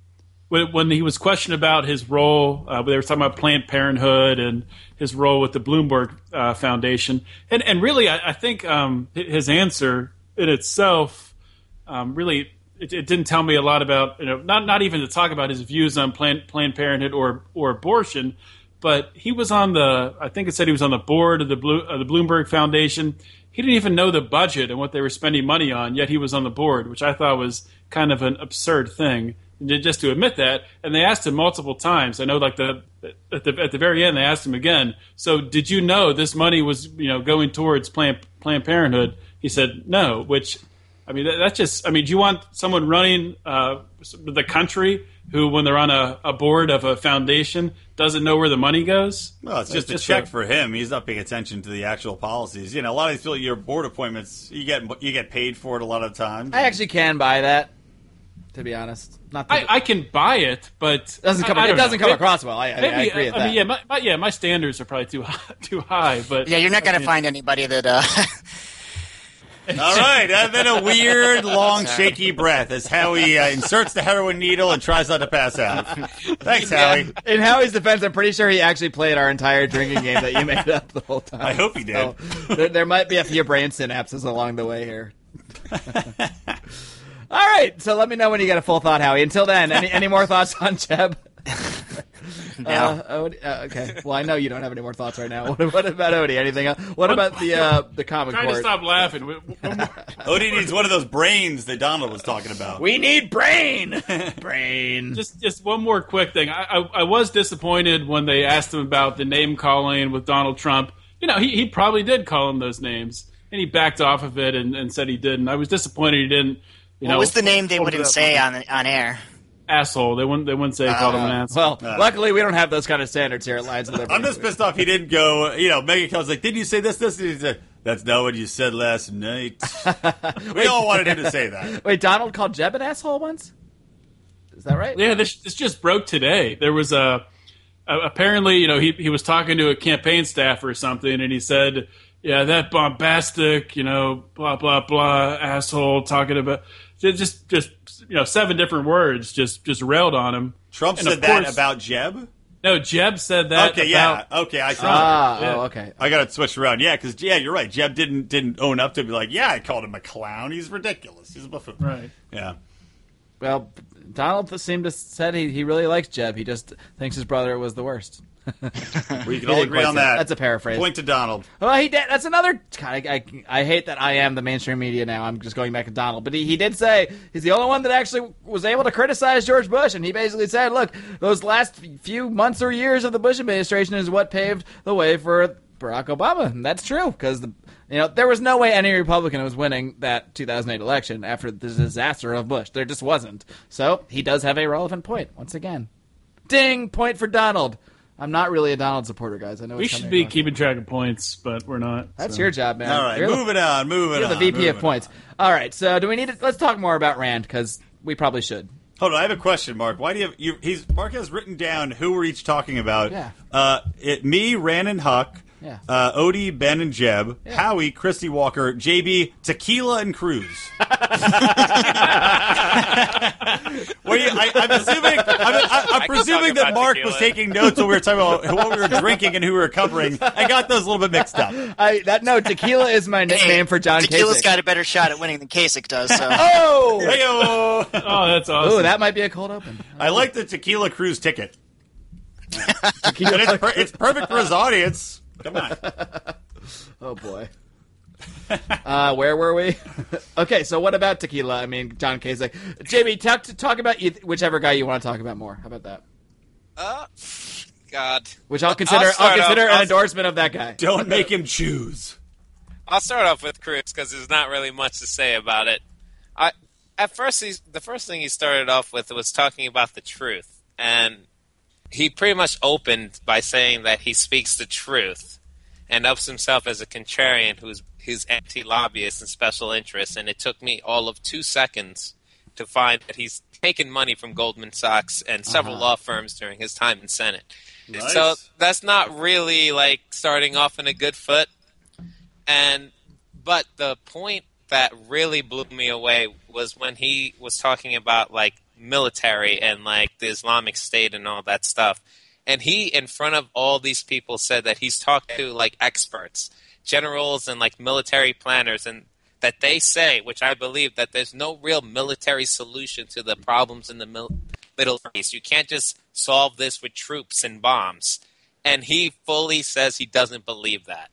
when, when he was questioned about his role, uh, they were talking about Planned Parenthood and his role with the Bloomberg uh, Foundation, and and really, I, I think um, his answer in itself um, really it, it didn't tell me a lot about you know not not even to talk about his views on Planned Planned Parenthood or or abortion, but he was on the I think it said he was on the board of the Blue, of the Bloomberg Foundation. He didn't even know the budget and what they were spending money on, yet he was on the board, which I thought was kind of an absurd thing just to admit that. And they asked him multiple times. I know, like the at the at the very end, they asked him again. So, did you know this money was you know going towards Planned Planned Parenthood? He said no, which I mean, that, that's just. I mean, do you want someone running uh, the country who, when they're on a, a board of a foundation, doesn't know where the money goes? Well, it's just a check a- for him. He's not paying attention to the actual policies. You know, a lot of these people, your board appointments, you get you get paid for it a lot of times. I actually can buy that. To be honest, not that I, I can buy it, but doesn't come. I, I it doesn't know. come Maybe- across well. I, I, Maybe, I agree with I that. mean, yeah, my, my, yeah, my standards are probably too high, too high. But Yeah, you're not going to find anybody that. Uh, All right, and then a weird, long, shaky breath as Howie uh, inserts the heroin needle and tries not to pass out. Thanks, Howie. In Howie's defense, I'm pretty sure he actually played our entire drinking game that you made up the whole time. I hope he did. So, there, there might be a few brain synapses along the way here. All right, so let me know when you get a full thought, Howie. Until then, any, any more thoughts on Jeb? Uh, Odie, uh, okay. Well, I know you don't have any more thoughts right now. What, what about Odie? Anything else? What about the uh, the comic trying to court? stop laughing. Odie needs one of those brains that Donald was talking about. We need brain, brain. just just one more quick thing. I, I, I was disappointed when they asked him about the name calling with Donald Trump. You know, he, he probably did call him those names, and he backed off of it and, and said he didn't. I was disappointed he didn't. You what know, was the name they wouldn't say on on air? Asshole. They wouldn't. They wouldn't say he called him an uh, asshole. well, uh, luckily we don't have those kind of standards here at Lions of Liberty. I'm just pissed off he didn't go, you know, Megyn Kelly's like, didn't you say this, this? And he said, that's not what you said last night. we all wanted him to say that. Wait, Donald called Jeb an asshole once? Is that right? Yeah, this this just broke today. There was a, a apparently, you know, he he was talking to a campaign staff or something, and he said, "Yeah, that bombastic, you know, blah blah blah, asshole," talking about just just you know seven different words, just just railed on him. Trump And of said that course- about Jeb? No, Jeb said that. Okay, about, yeah. Okay, I saw Ah, Yeah. oh, okay. I got to switch around. Yeah, because, yeah, you're right. Jeb didn't didn't own up to be like, yeah, I called him a clown. He's ridiculous. He's a buffoon. Right. Yeah. Well, Donald seemed to said he, he really likes Jeb. He just thinks his brother was the worst. We can all agree on that. that's a paraphrase. Point to Donald. Well, he did. That's another. God, I, I, I hate that I am the mainstream media now. I'm just going back to Donald, but he, he did say he's the only one that actually was able to criticize George Bush, and he basically said, "Look, those last few months or years of the Bush administration is what paved the way for Barack Obama." And that's true because the you know there was no way any Republican was winning that 2008 election after the disaster of Bush. There just wasn't. So he does have a relevant point once again. Ding! Point for Donald. I'm not really a Donald supporter, guys. I know We it's should be across. keeping track of points, but we're not. That's so. your job, man. All right, You're the- moving on, moving you're on. the VP of points. on. All right, so do we need to? Let's talk more about Rand because we probably should. Hold on, I have a question, Mark. Why do you have you? He's Mark has written down who we're each talking about. Yeah. Uh, it me, Rand, and Huck. Yeah. Uh, Odie, Ben, and Jeb, Howie, Christy Walker, JB, Tequila, and Cruz. Well, you, I, I'm assuming, I'm, I, I'm I presuming that Mark tequila. was taking notes when we were talking about what we were drinking and who we were covering. I got those a little bit mixed up. I that no tequila is my nickname for John Tequila's Kasich. got a better shot at winning than Kasich does. So oh, Heyo! Oh, that's awesome. Ooh, that might be a cold open. I like the Tequila Cruz ticket. Tequila- it's, per- it's perfect for his audience. Come on. Oh boy. uh, where were we? okay, so what about tequila? I mean, John Kasich. JB, talk to talk about you, whichever guy you want to talk about more. How about that? Uh, God. Which I'll consider. I'll, start consider off- an I'll- endorsement of that guy. Don't make him choose. I'll start off with Cruz because there's not really much to say about it. I at first he's the first thing he started off with was talking about the truth, and he pretty much opened by saying that he speaks the truth and ups himself as a contrarian who's who's anti-lobbyist and special interests. And it took me all of two seconds to find that he's taken money from Goldman Sachs and several uh-huh. law firms during his time in Senate. Nice. So that's not really like starting off in a good foot. And but the point that really blew me away was when he was talking about like military and like the Islamic State and all that stuff. And he, in front of all these people, said that he's talked to like experts, generals, and like military planners, and that they say, which I believe, that there's no real military solution to the problems in the mil- Middle East. You can't just solve this with troops and bombs. And he fully says he doesn't believe that.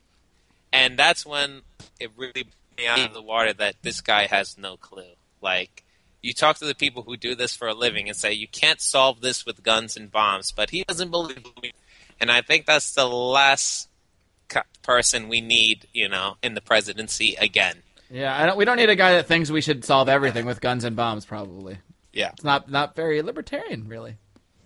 And that's when it really me out of the water that this guy has no clue. Like, you talk to the people who do this for a living and say, you can't solve this with guns and bombs, but he doesn't believe me. And I think that's the last co- person we need, you know, in the presidency again. Yeah, I don't, we don't need a guy that thinks we should solve everything with guns and bombs. Probably Yeah. it's not not very libertarian, really,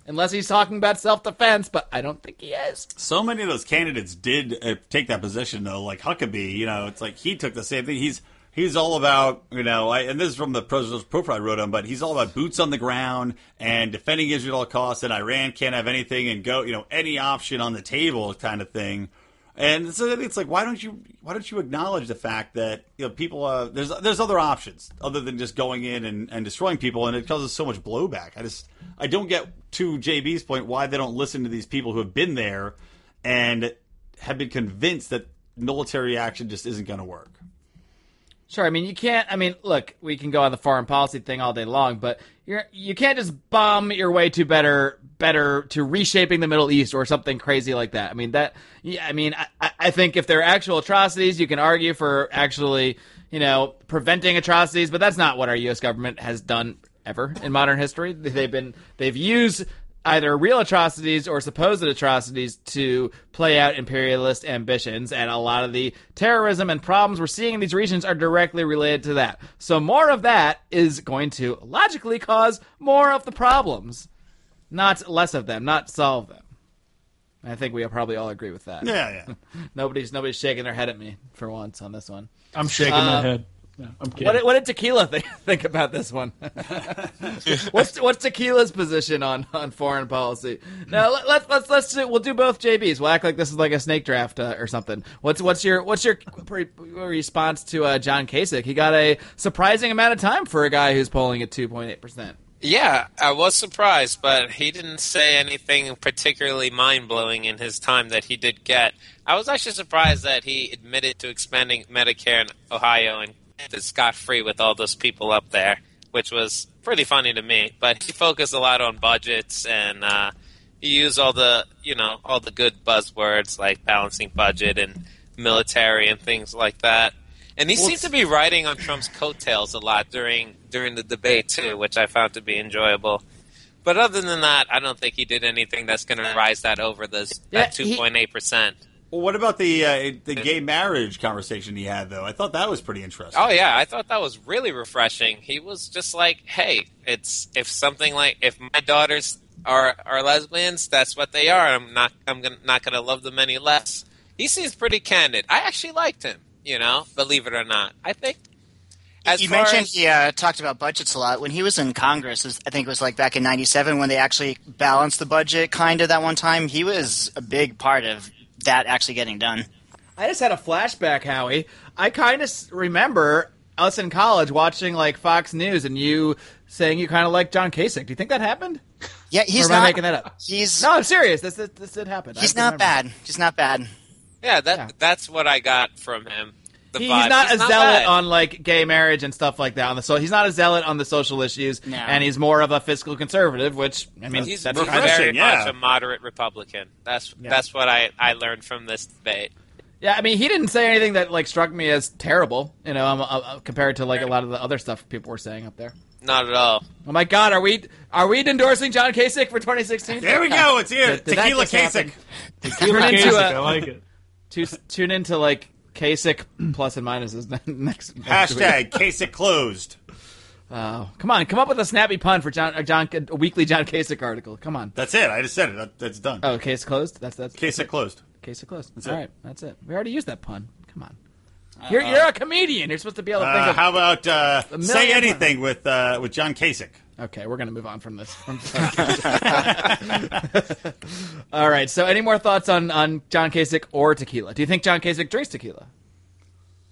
unless he's talking about self defense. But I don't think he is. So many of those candidates did uh, take that position, though. Like Huckabee, you know, it's like he took the same thing. He's he's all about, you know, I, and this is from the president's profile I wrote him, but he's all about boots on the ground and defending Israel at all costs, and Iran can't have anything and go, you know, any option on the table kind of thing. And so it's like, why don't you why don't you acknowledge the fact that you know people uh, there's there's other options other than just going in and, and destroying people, and it causes so much blowback. I just I don't get to JB's point why they don't listen to these people who have been there and have been convinced that military action just isn't going to work. Sure. I mean, you can't. I mean, look, we can go on the foreign policy thing all day long, but you're you can't just bomb your way to better better to reshaping the Middle East or something crazy like that. I mean that. Yeah. I mean, I- I, think if there are actual atrocities, you can argue for actually, you know, preventing atrocities, but that's not what our U.S. government has done ever in modern history. They've been they've used either real atrocities or supposed atrocities to play out imperialist ambitions, and a lot of the terrorism and problems we're seeing in these regions are directly related to that. So more of that is going to logically cause more of the problems, not less of them, not solve them. I think we probably all agree with that. Yeah, yeah. Nobody's nobody's shaking their head at me for once on this one. I'm shaking Uh, my head. No, I'm kidding. What did, what did Tequila think, think about this one? what's what's Tequila's position on, on foreign policy? Now let, let's let's let's do, we'll do both JBs. We'll act like this is like a snake draft uh, or something. What's what's your what's your pre- response to uh, John Kasich? He got a surprising amount of time for a guy who's polling at two point eight percent. Yeah, I was surprised, but he didn't say anything particularly mind blowing in his time that he did get. I was actually surprised that he admitted to expanding Medicare in Ohio and is scot free with all those people up there, which was pretty funny to me. But he focused a lot on budgets and uh, he used all the you know all the good buzzwords like balancing budget and military and things like that. And he seemed to be riding on Trump's coattails a lot during during the debate too, which I found to be enjoyable. But other than that, I don't think he did anything that's going to rise that over the Yeah, that two point eight percent. Well, what about the uh, the gay marriage conversation he had though? I thought that was pretty interesting. Oh yeah, I thought that was really refreshing. He was just like, "Hey, it's if something like if my daughters are are lesbians, that's what they are. I'm not I'm gonna, not going to love them any less." He seems pretty candid. I actually liked him. You know, believe it or not, I think. As you mentioned as- he uh, talked about budgets a lot when he was in Congress. was- I think it was like back in '97 when they actually balanced the budget, kind of that one time. He was a big part of that actually getting done. I just had a flashback, Howie. I kind of remember us in college watching like Fox News and you saying you kind of like John Kasich. Do you think that happened? Yeah, he's or am not I making that up? He's No, I'm serious. This this, this did happen. He's not remember. bad. He's not bad. Yeah, that Yeah. that's what I got from him. The He- vibe. he's not a zealot bad. on like gay marriage and stuff like that. On the so he's not a zealot on the social issues, No. and he's more of a fiscal conservative. Which I mean, He's, that's he's kind of refreshing, very yeah. much a moderate Republican. That's Yeah. that's what I, I learned from this debate. yeah. I mean, he didn't say anything that like struck me as terrible. You know, um, uh, uh, compared to like a lot of the other stuff people were saying up there. Not at all. Oh my God, are we are we endorsing John Kasich for 2016? There we go. It's here. Did- did Tequila? Kasich. Tequila Kasich, a- I like it. Tu- tune into like Kasich plus and minuses next. next week. Hashtag Kasich closed. Oh, come on, come up with a snappy pun for John, uh, John a weekly John Kasich article. Come on. That's it. I just said it. That, that's done. Oh, case closed. That's that's Kasich closed. Case closed. That's All it. right, that's it. We already used that pun. Come on. You're, you're a comedian. You're supposed to be able to think Uh, of. how about uh, say anything with uh, with John Kasich? Okay, we're gonna move on from this. From- All right. So, any more thoughts on on John Kasich or tequila? Do you think John Kasich drinks tequila?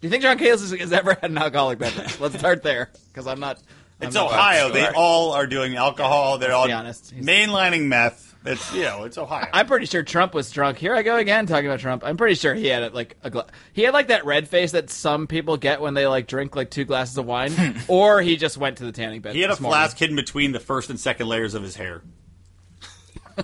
Do you think John Kasich has ever had an alcoholic beverage? Let's start there, because I'm not. I'm It's not Ohio. They all are doing alcohol. They're all be honest. He's- mainlining meth. It's you know, it's Ohio. I'm pretty sure Trump was drunk. Here I go again talking about Trump. I'm pretty sure he had it like a gla- he had like that red face that some people get when they like drink like two glasses of wine, or he just went to the tanning bed. he had a morning. flask hidden between the first and second layers of his hair.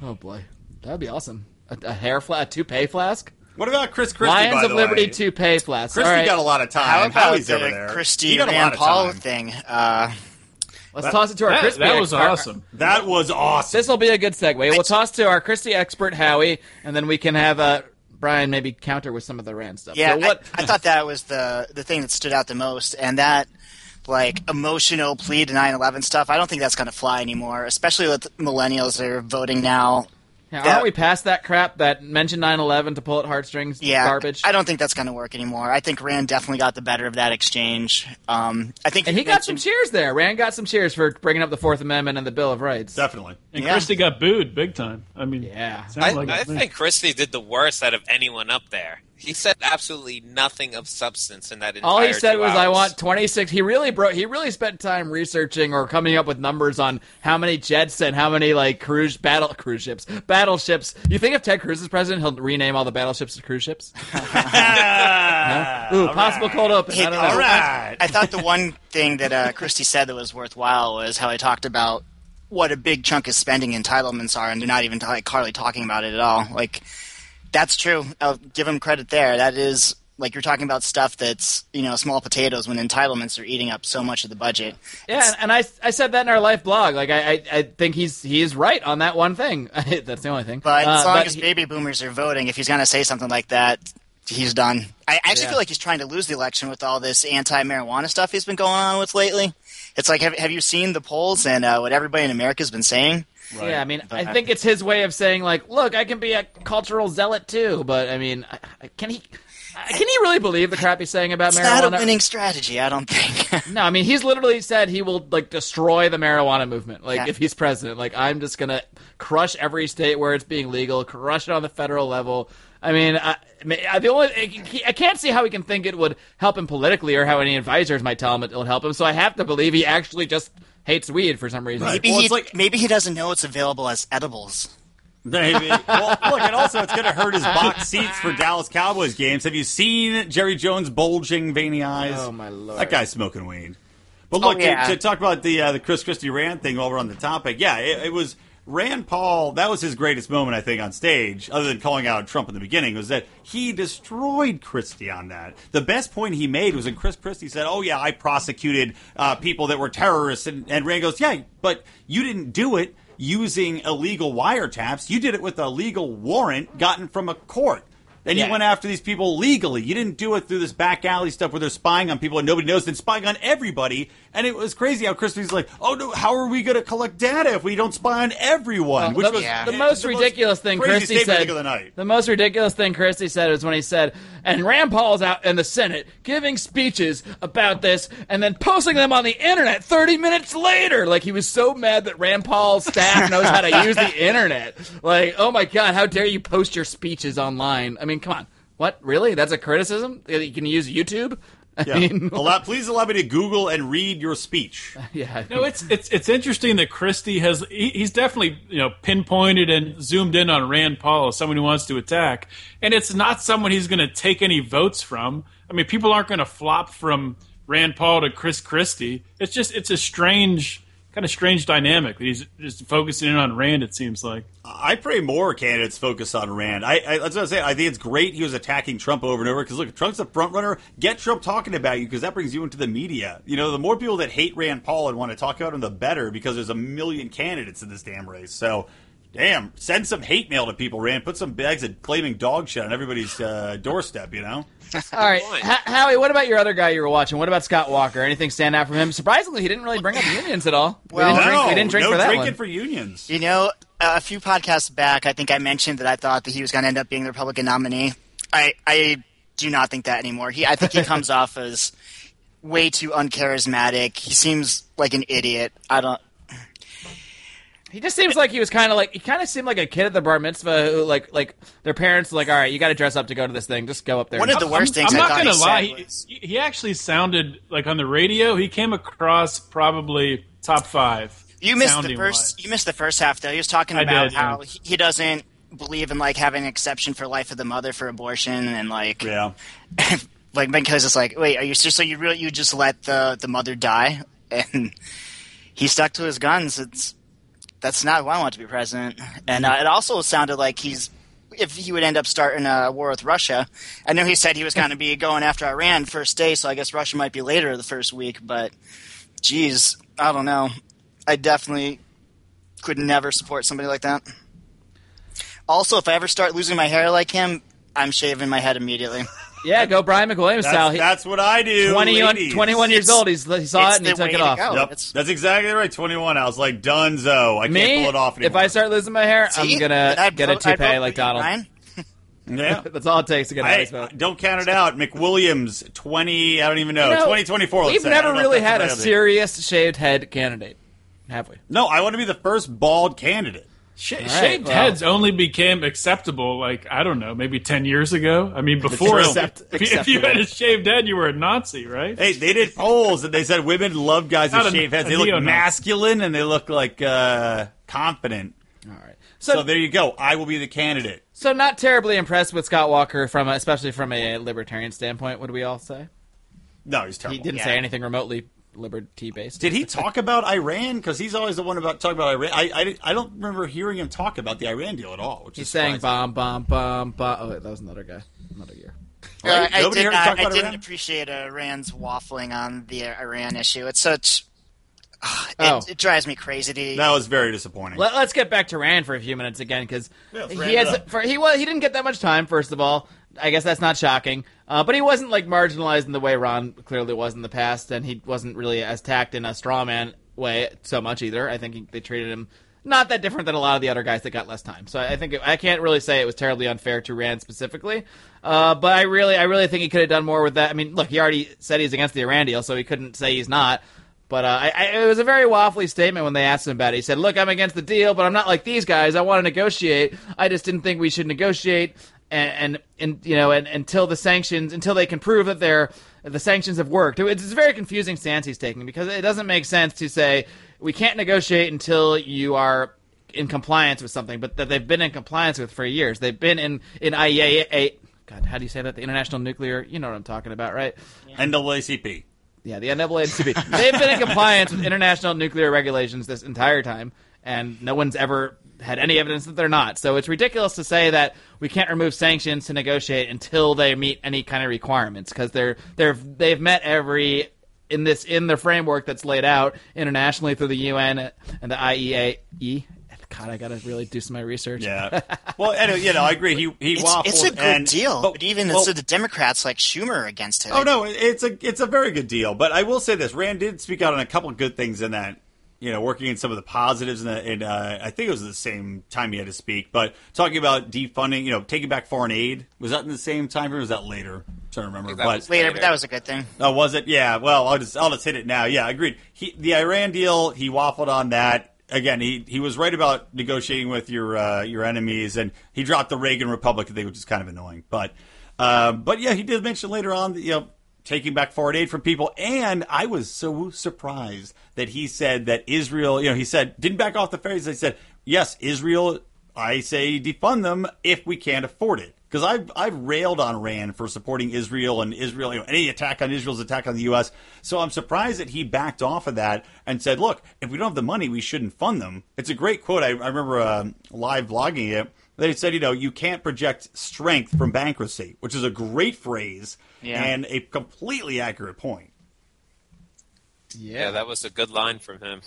Oh boy, that would be awesome. A, a hair flask, a toupee flask. What about Chris Christie? Lions by of the Liberty way? toupee flask. Christie All right, got a lot of time. How about Howie's over the there. Christie got Rand Paul thing? Uh, let's toss it to our That, Christie. that was our- awesome. That was awesome. This will be a good segue. We'll toss to our Christie expert Howie, and then we can have uh, Brian maybe counter with some of the Rand stuff. yeah, So what? I, I thought that was the the thing that stood out the most, and that like emotional plea to 9/11 stuff. I don't think that's going to fly anymore, especially with millennials that are voting now. Yeah, aren't we past that crap that mentioned 9/11 to pull at heartstrings? Yeah, garbage. I don't think that's going to work anymore. I think Rand definitely got the better of that exchange. Um, I think And he got some cheers there. Rand got some cheers for bringing up the Fourth Amendment and the Bill of Rights. Definitely. And Yeah. Christie got booed big time. I mean, Yeah. I, like I it to me. think Christie did the worst out of anyone up there. He said absolutely nothing of substance in that entire All he said two was, "I hours. want 26." He really broke. He really spent time researching or coming up with numbers on how many jets and how many like cruise battle cruise ships, battleships. You think if Ted Cruz is president, he'll rename all the battleships to cruise ships? Ooh, all possible right. cold open. Hey, I don't know. All right. I thought the one thing that uh, Christie said that was worthwhile was how he talked about what a big chunk of spending entitlements are, and they're not even like hardly talking about it at all. Like that's true. I'll give him credit there. That is like you're talking about stuff that's you know small potatoes when entitlements are eating up so much of the budget. Yeah, and, and I, I said that in our life blog. Like I, I, I think he's he's right on that one thing. That's the only thing. But Uh, as long but as he- baby boomers are voting, if he's going to say something like that, he's done. I actually Yeah. feel like he's trying to lose the election with all this anti-marijuana stuff he's been going on with lately. It's like, have, have you seen the polls and uh, what everybody in America's been saying? Yeah, I mean, I But- think it's his way of saying like, look, I can be a cultural zealot too. But I mean, I- I- can he? Can he really believe the crap he's saying about It's marijuana? not a winning strategy, I don't think. No, I mean he's literally said he will like destroy the marijuana movement. Like Yeah. if he's president, like I'm just gonna crush every state where it's being legal, crush it on the federal level. I mean, I, I the only I can't see how he can think it would help him politically, or how any advisors might tell him it will help him. So I have to believe he actually just hates weed for some reason. maybe, Well, he, it's like- maybe he doesn't know it's available as edibles. Maybe. well, look, and also it's going to hurt his box seats for Dallas Cowboys games. Have you seen Jerry Jones' bulging, veiny eyes? Oh, my Lord. That guy's smoking weed. But look, Oh, yeah. to, to talk about the uh, the Chris Christie Rand thing while we're on the topic, yeah, it, it was Rand Paul. That was his greatest moment, I think, on stage, other than calling out Trump in the beginning, was that he destroyed Christie on that. The best point he made was when Chris Christie said, "Oh yeah, I prosecuted uh, people that were terrorists," and, and Rand goes, "Yeah, but you didn't do it." Using illegal wiretaps, you did it with a legal warrant gotten from a court. And Yeah. you went after these people legally. You didn't do it through this back alley stuff where they're spying on people and nobody knows. They're spying on everybody. And it was crazy how Christie's like, "Oh no, how are we going to collect data if we don't spy on everyone?" Which the, was Yeah. the most ridiculous thing Christie said. the. The most ridiculous thing Christie said was when he said, and Rand Paul's out in the Senate giving speeches about this and then posting them on the internet 30 minutes later. Like he was so mad that Rand Paul's staff knows how to use the internet. Like, oh my god, how dare you post your speeches online? I mean, come on. What? Really? That's a criticism? You can use YouTube? I Yeah. mean, allow, please allow me to Google and read your speech. yeah. No, it's it's it's interesting that Christie has he, he's definitely you know pinpointed and zoomed in on Rand Paul as someone who wants to attack, and it's not someone he's going to take any votes from. I mean, people aren't going to flop from Rand Paul to Chris Christie. It's just it's a strange kind of strange dynamic he's just focusing in on Rand. It seems like. I pray more candidates focus on Rand. I, I that's what I say. I think it's great he was attacking Trump over and over because look, Trump's a front runner. Get Trump talking about you because that brings you into the media. You know, the more people that hate Rand Paul and want to talk about him, the better because there's a million candidates in this damn race. So. Damn, send some hate mail to people, Rand. Put some bags of flaming dog shit on everybody's uh, doorstep, you know? All right, point. Ho- Howie. What about your other guy you were watching? What about Scott Walker? Anything stand out from him? Surprisingly, he didn't really bring up unions at all. We Well- didn't drink, no, we didn't drink no for that drinking one. for unions. You know, a few podcasts back, I think I mentioned that I thought that he was going to end up being the Republican nominee. I I do not think that anymore. He I think he comes off as way too uncharismatic. He seems like an idiot. I don't. He just seems like he was kind of like he kind of seemed like a kid at the bar mitzvah who like like their parents like, all right, you got to dress up to go to this thing. Just go up there. One of the worst things I'm I not thought gonna he lie. said He, was- he actually sounded like on the radio. He came across probably top five. You missed the first. wise. You missed the first half though. He was talking about did, yeah. how he, he doesn't believe in like having an exception for life of the mother for abortion and like Yeah. like because it's like wait are you so you really you just let the the mother die and he stuck to his guns. It's that's not who I want to be president. And uh, it also sounded like he's if he would end up starting a war with Russia. I know he said he was going to be going after Iran first day, so I guess Russia might be later the first week. But geez, I don't know. I definitely could never support somebody like that. Also, if I ever start losing my hair like him, I'm shaving my head immediately. Yeah, go Brian McWilliams That's, style. He, that's what I do. 20 21 years It's- old. He's, he saw it and he took it off. go. Yep, that's exactly right. 21. I was like, Dunzo. I can't pull it off anymore. if I start losing my hair, See? I'm gonna get a toupee like Donald. Brian. yeah. That's all it takes to get a I, nice vote. don't count it out. McWilliams, 20, I don't even know, You know, 2024. let's We've say. Never don't know if really had a serious shaved head candidate, have we? No, I want to be the first bald candidate. Sh- right, shaved well. heads only became acceptable, like I don't know, maybe ten years ago. I mean, before true. Accept- if, you- if you had a shaved head, you were a Nazi, right? Hey, they did polls and they said women love guys with Not a- shaved heads. They look neo-Nazi. masculine and they look like uh, confident. All right. So, So, there you go. I will be the candidate. so not terribly impressed with Scott Walker from, a, especially from a libertarian standpoint. Would we all say No, he's terrible. he didn't Yeah. say anything remotely liberty based? Did he talk about Iran? Because he's always the one about talking about Iran. I, I, I don't remember hearing him talk about the Iran deal at all. Which He's is saying surprising. bomb, bomb, bomb, bomb. Oh, wait, that was another guy, another year. Uh, Right? I, Nobody did heard him not, talk I about didn't Iran? appreciate uh, Rand's waffling on the Iran issue. It's such. it, Oh. it drives me crazy. To, That was very disappointing. Let, us get back to Rand for a few minutes again because Yeah, let's he Rand it has up. for, he was he didn't get that much time. First of all, I guess that's not shocking. Uh, but he wasn't like marginalized in the way Ron clearly was in the past, and he wasn't really as tacked in a straw man way so much either. I think he, they treated him not that different than a lot of the other guys that got less time. So I think it, I can't really say it was terribly unfair to Rand specifically. Uh, but I really I really think he could have done more with that. I mean, look, he already said he's against the Iran deal, so he couldn't say he's not. But uh, I, I, it was a very waffly statement when they asked him about it. He said, "Look, I'm against the deal, but I'm not like these guys. I want to negotiate. I just didn't think we should negotiate, and and, and you know, and, until the sanctions, until they can prove that they're the sanctions have worked. It's a very confusing stance he's taking because it doesn't make sense to say we can't negotiate until you are in compliance with something, but that they've been in compliance with for years. They've been in in IAEA. God, how do you say that? The International Nuclear. You know what I'm talking about, right? NAACP. Yeah, the NAACP. They've been in compliance with international nuclear regulations this entire time, and no one's ever had any evidence that they're not. So it's ridiculous to say that we can't remove sanctions to negotiate until they meet any kind of requirements because they're they're they've met every in this in the framework that's laid out internationally through the UN and the IEAE. God, I gotta really do some of my research. Yeah. Well, anyway, you know, I agree. He he it's, waffled. it's a good and, deal, but- but even well, so the Democrats like Schumer against it. Oh no, it's a it's a very good deal. But I will say this: Rand did speak out on a couple of good things in that you know, working in some of the positives, and in, uh, I think it was the same time he had to speak, but talking about defunding, you know, taking back foreign aid. Was that in the same time, or was that later? I'm trying to remember. But Later, Later. but that was a good thing. Oh, was it? Yeah. Well, I'll just I'll just hit it now. Yeah, agreed. He, the Iran deal, he waffled on that. Again, he, he was right about negotiating with your uh, your enemies, and he dropped the Reagan Republic thing, which is kind of annoying. But uh, but yeah, he did mention later on that you know taking back foreign aid from people, and I was so surprised that he said that Israel, you know, he said didn't back off the phrase. He said yes, Israel. I say defund them if we can't afford it because I've I've railed on Rand for supporting Israel and Israel, you know, any attack on Israel's attack on the U.S. So I'm surprised that he backed off of that and said, "Look, if we don't have the money, we shouldn't fund them." It's a great quote. I, I remember um live blogging it. They said, you know, you can't project strength from bankruptcy, which is a great phrase Yeah. and a completely accurate point. Yeah, that was a good line from him.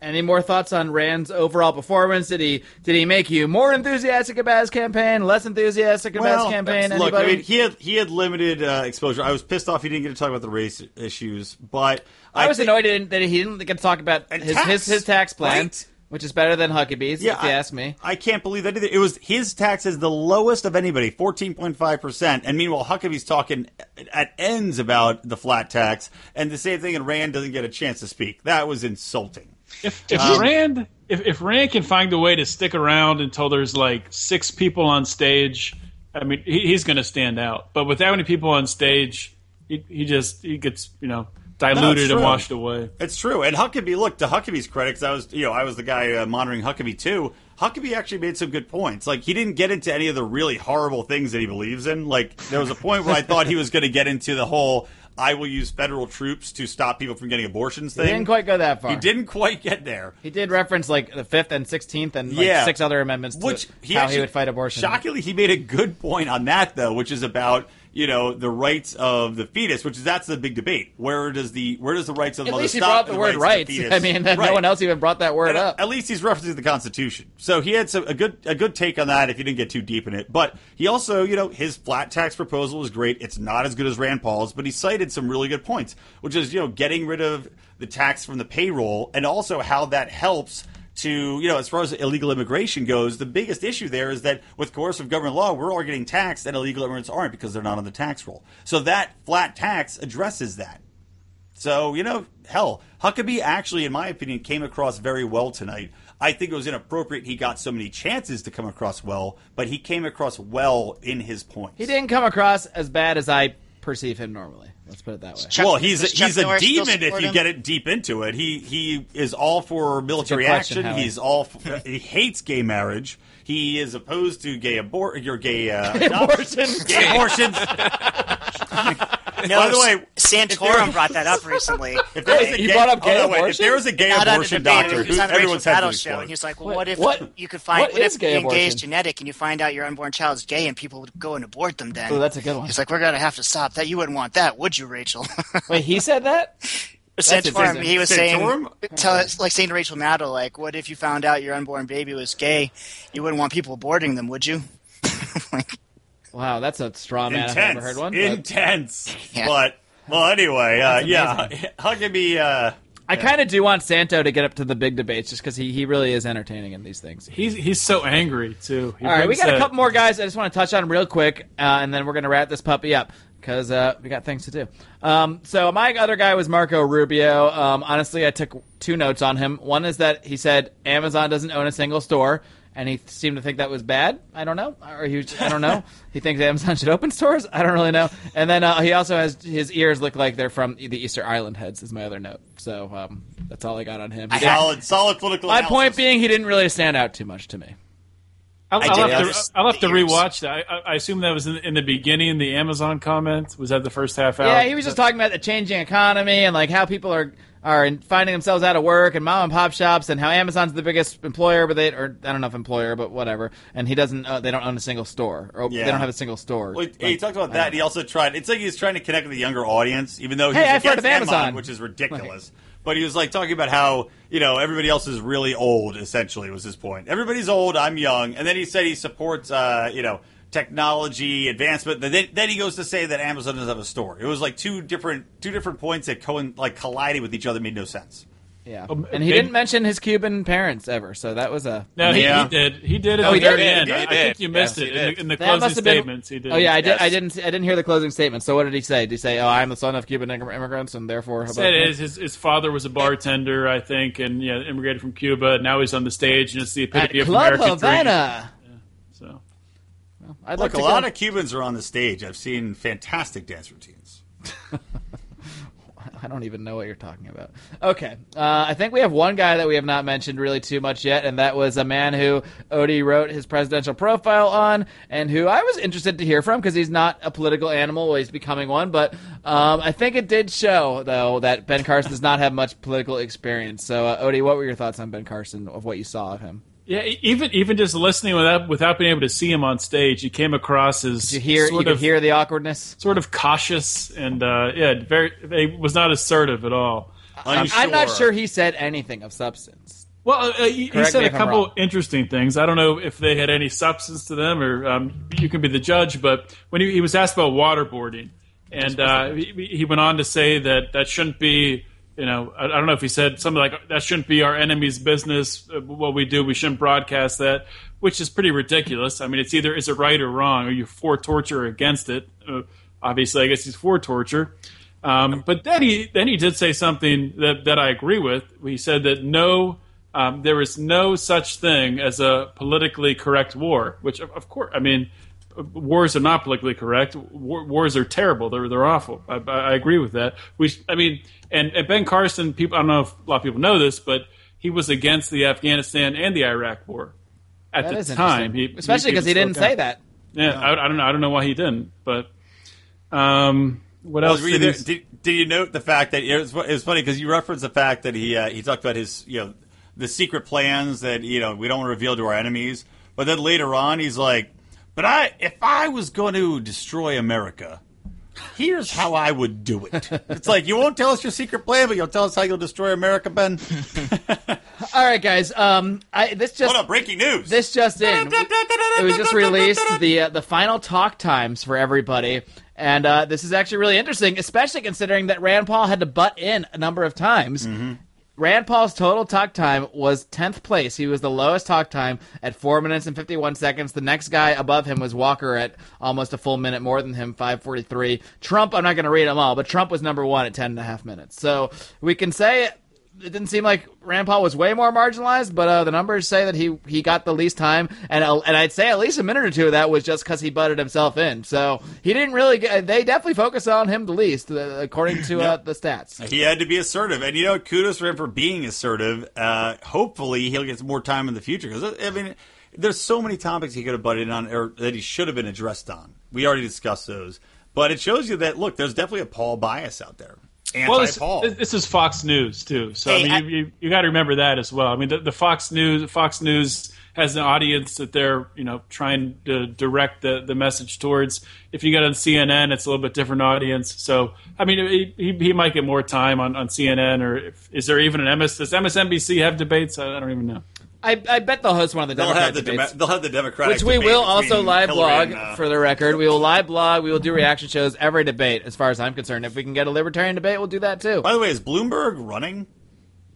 Any more thoughts on Rand's overall performance? Did he did he make you more enthusiastic about his campaign, less enthusiastic about his campaign? look, Anybody? I mean, he had he had limited uh, exposure. I was pissed off he didn't get to talk about the race issues, but I was think- annoyed that he didn't get to talk about his, tax, his his tax plan, right? Which is better than Huckabee's, if you I, ask me. I can't believe that either. It was his tax is the lowest of anybody, fourteen point five percent, and meanwhile Huckabee's talking at ends about the flat tax, and the same thing, and Rand doesn't get a chance to speak. That was insulting. If, if Um, Rand if, if Rand can find a way to stick around until there's like six people on stage, I mean he, he's going to stand out. But with that many people on stage, he, he just he gets you know diluted and washed away. It's true. And Huckabee, look, to Huckabee's credit, 'cause I was, you know, I was the guy uh, monitoring Huckabee too. Huckabee actually made some good points. Like, he didn't get into any of the really horrible things that he believes in. Like, there was a point where I thought he was going to get into the whole I will use federal troops to stop people from getting abortions thing. He didn't quite go that far. He didn't quite get there. He did reference like the fifth and sixteenth and like Yeah. six other amendments to Which he how actually, he would fight abortion. Shockingly, he made a good point on that though, which is about you know the rights of the fetus, which is that's the big debate. Where does the where does the rights of the At mother least he brought the word rights the? I mean, no one else even brought that word And, uh, up. At least he's referencing the Constitution, so he had some, a good a good take on that. If you didn't get too deep in it, but he also, you know, his flat tax proposal was great. It's not as good as Rand Paul's, but he cited some really good points, which is you know getting rid of the tax from the payroll, and also how that helps. To you know, as far as illegal immigration goes, the biggest issue there is that with coercive government law, we're all getting taxed, and illegal immigrants aren't because they're not on the tax roll. So that flat tax addresses that. So, you know, hell, Huckabee actually, in my opinion, came across very well tonight. I think it was inappropriate he got so many chances to come across well, but he came across well in his points. He didn't come across as bad as I perceive him normally. Let's put it that way. Chuck- well, he's a, he's a Norris demon if you him? get it deep into it. He he is all for military question, action. Howie. He's all for, he hates gay marriage. He is opposed to gay abort your gay uh, adoption. Abortion. gay abortions. No, By the way, Santorum brought that up recently. If there was a gay, brought up oh, gay no, wait, if there was a gay Not abortion debate, doctor, he who on the everyone's Rachel head show, and he was like, "Well, What- what if what- you could find what, what is if gay being gay is genetic, and you find out your unborn child is gay, and people would go and abort them? Then Oh, that's a good one. He's like, "We're gonna have to stop that. You wouldn't want that, would you, Rachel?" Wait, he said that? Santorum, interesting. he was saying, Santorum? tell, like saying to Rachel Maddow, like, "What if you found out your unborn baby was gay? You wouldn't want people aborting them, would you?" like, Wow, that's a straw man. I've Intense, never heard one. but- intense. But well, anyway, uh, yeah, amazing. Huckabee. Uh, I kind of do want Santo to get up to the big debates just because he, he really is entertaining in these things. He's he's so angry too. He All right, we got a that- couple more guys I just want to touch on real quick, uh, and then we're going to wrap this puppy up because uh, we got things to do. Um, so my other guy was Marco Rubio. Um, honestly, I took two notes on him. One is that he said Amazon doesn't own a single store, and he seemed to think that was bad. I don't know, or he, was- I don't know. he thinks Amazon should open stores. I don't really know. And then uh, he also has his ears look like they're from the Easter Island heads. Is my other note. So um, that's all I got on him. Solid, solid political. my analysis. point being, he didn't really stand out too much to me. I'll, I I'll have to, I'll have to ears. rewatch that. I, I- I assume that was in, in the beginning, the Amazon comment. Was that the first half hour? Yeah, he was just talking about the changing economy and like how people are are in- finding themselves out of work and mom and pop shops and how Amazon's the biggest employer, but they or I don't know if employer, but whatever. And he doesn't. Uh, they don't own a single store, or Yeah. they don't have a single store. Well, he, he talked about that. He also tried. It's like he's trying to connect with a younger audience, even though he's Hey, I've heard of Amazon. which is ridiculous. But he was like talking about how you know everybody else is really old. Essentially, was his point. Everybody's old. I'm young. And then he said he supports uh, you know technology advancement. Then, then he goes to say that Amazon doesn't have a store. It was like two different two different points that co- like collided with each other, made no sense. Yeah, Um, and he didn't mention his Cuban parents ever, so that was a. No, he, Yeah. he did. He did at Oh, the he did? very He end. I, he I think you missed Yes, it in the, in the closing must been- statements. He did. Oh yeah, I did. Yes. I didn't. I didn't hear the closing statement. So what did he say? Did he say, "Oh, I'm the son of Cuban immigrants, and therefore"? how said about his, his his father was a bartender, I think, and yeah, immigrated from Cuba. Now he's on the stage, and it's the At epitome of Club American dream. Havana. So I'd like Look, a lot go- of Cubans are on the stage. I've seen fantastic dance routines. I don't even know what you're talking about. Okay, uh, I think we have one guy that we have not mentioned really too much yet, and that was a man who Odie wrote his presidential profile on, and who I was interested to hear from because he's not a political animal. Well, he's becoming one, but um, I think it did show though that Ben Carson does not have much political experience. So, uh, Odie, what were your thoughts on Ben Carson of what you saw of him? Yeah, e- even even just listening without without being able to see him on stage, he came across as Did you hear? You sort could of hear the awkwardness. sort of cautious and uh, yeah, very. He was not assertive at all. I'm not sure he said anything of substance. Well, uh, he, he said a couple interesting things. I don't know if they had any substance to them, or um, you can be the judge. But when he, he was asked about waterboarding, and uh, he, he went on to say that that shouldn't be, you know, I, I don't know if he said something like that shouldn't be our enemy's business. Uh, what we do, we shouldn't broadcast that, which is pretty ridiculous. I mean, it's either is it right or wrong? Are you for torture or against it? Uh, obviously, I guess he's for torture. Um, but then he then he did say something that, that I agree with. He said that no, um, there is no such thing as a politically correct war. Which of, of course, I mean, wars are not politically correct. War, wars are terrible. They're they're awful. I, I I agree with that. We, I mean, and, and Ben Carson. People, I don't know if a lot of people know this, but he was against the Afghanistan and the Iraq war at That the time. He, especially because he didn't say that. Yeah, I, I don't know. I don't know why he didn't, but. Um, what Well, else? did there- did, did you note the fact that it was, it was funny because you referenced the fact that he uh, he talked about his you know the secret plans that you know we don't want to reveal to our enemies, but then later on he's like, but I if I was going to destroy America. Here's how I would do it. It's like you won't tell us your secret plan, but you'll tell us how you'll destroy America, Ben. All right, guys. Um, I this just what up, breaking news. this just in. it was just released the uh, the final talk times for everybody, and uh, this is actually really interesting, especially considering that Rand Paul had to butt in a number of times. Rand Paul's total talk time was 10th place. He was the lowest talk time at 4 minutes and 51 seconds. The next guy above him was Walker at almost a full minute more than him, 543. Trump, I'm not going to read them all, but Trump was number one at 10 and a half minutes. So we can say it didn't seem like Rand Paul was way more marginalized, but uh, the numbers say that he he got the least time, and uh, and I'd say at least a minute or two of that was just because he butted himself in. So he didn't really. Get, they definitely focus on him the least, uh, according to uh, the stats. He had to be assertive, and you know, kudos for him for being assertive. Uh, hopefully, he'll get more time in the future because I mean, there's so many topics he could have butted in on, or that he should have been addressed on. We already discussed those, but it shows you that look, there's definitely a Paul bias out there. Well, this, Anti-Paul. this- is Fox News too, so Hey, I I- you, you, you got to remember that as well. I mean, the, the Fox News Fox News has an audience that they're you know trying to direct the, the message towards. If you get on CNN, it's a little bit different audience. So I mean, he, he, he might get more time on, on CNN, or if, is there even an MS? Does MSNBC have debates? I, I don't even know. I, I bet they'll host one of the they'll Democrat have the debates. Demo- they'll have the Democratic, which we debate will also between live Hillary blog and, uh, for the record. We will live blog. We will do reaction shows every debate, as far as I'm concerned. If we can get a libertarian debate, we'll do that too. By the way, is Bloomberg running?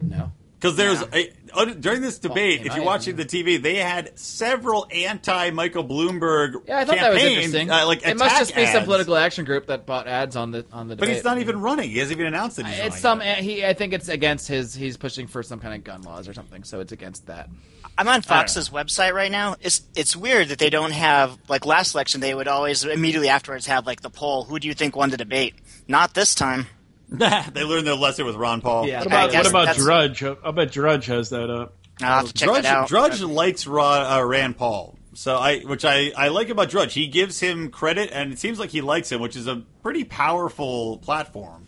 No. Because there's a, uh, during this debate, Well, if you're am, watching the TV, they had several anti-Michael Bloomberg Yeah, I thought that was interesting. Uh, like it must attack just be some political action group that bought ads on the on the But he's not even running. He hasn't even announced that he's It's running. some. He. I think it's against his. He's pushing for some kind of gun laws or something. So it's against that. I'm on Fox's website right now. It's it's weird that they don't have like last election. They would always immediately afterwards have like the poll. Who do you think won the debate? Not this time. they learned their lesson with Ron Paul. Yeah. What about, guess what about Drudge? I bet Drudge has that up. I'll have to check Drudge, that out. Drudge likes Ra, uh, Rand Paul, so I, which I, I like about Drudge. He gives him credit, and it seems like he likes him, which is a pretty powerful platform.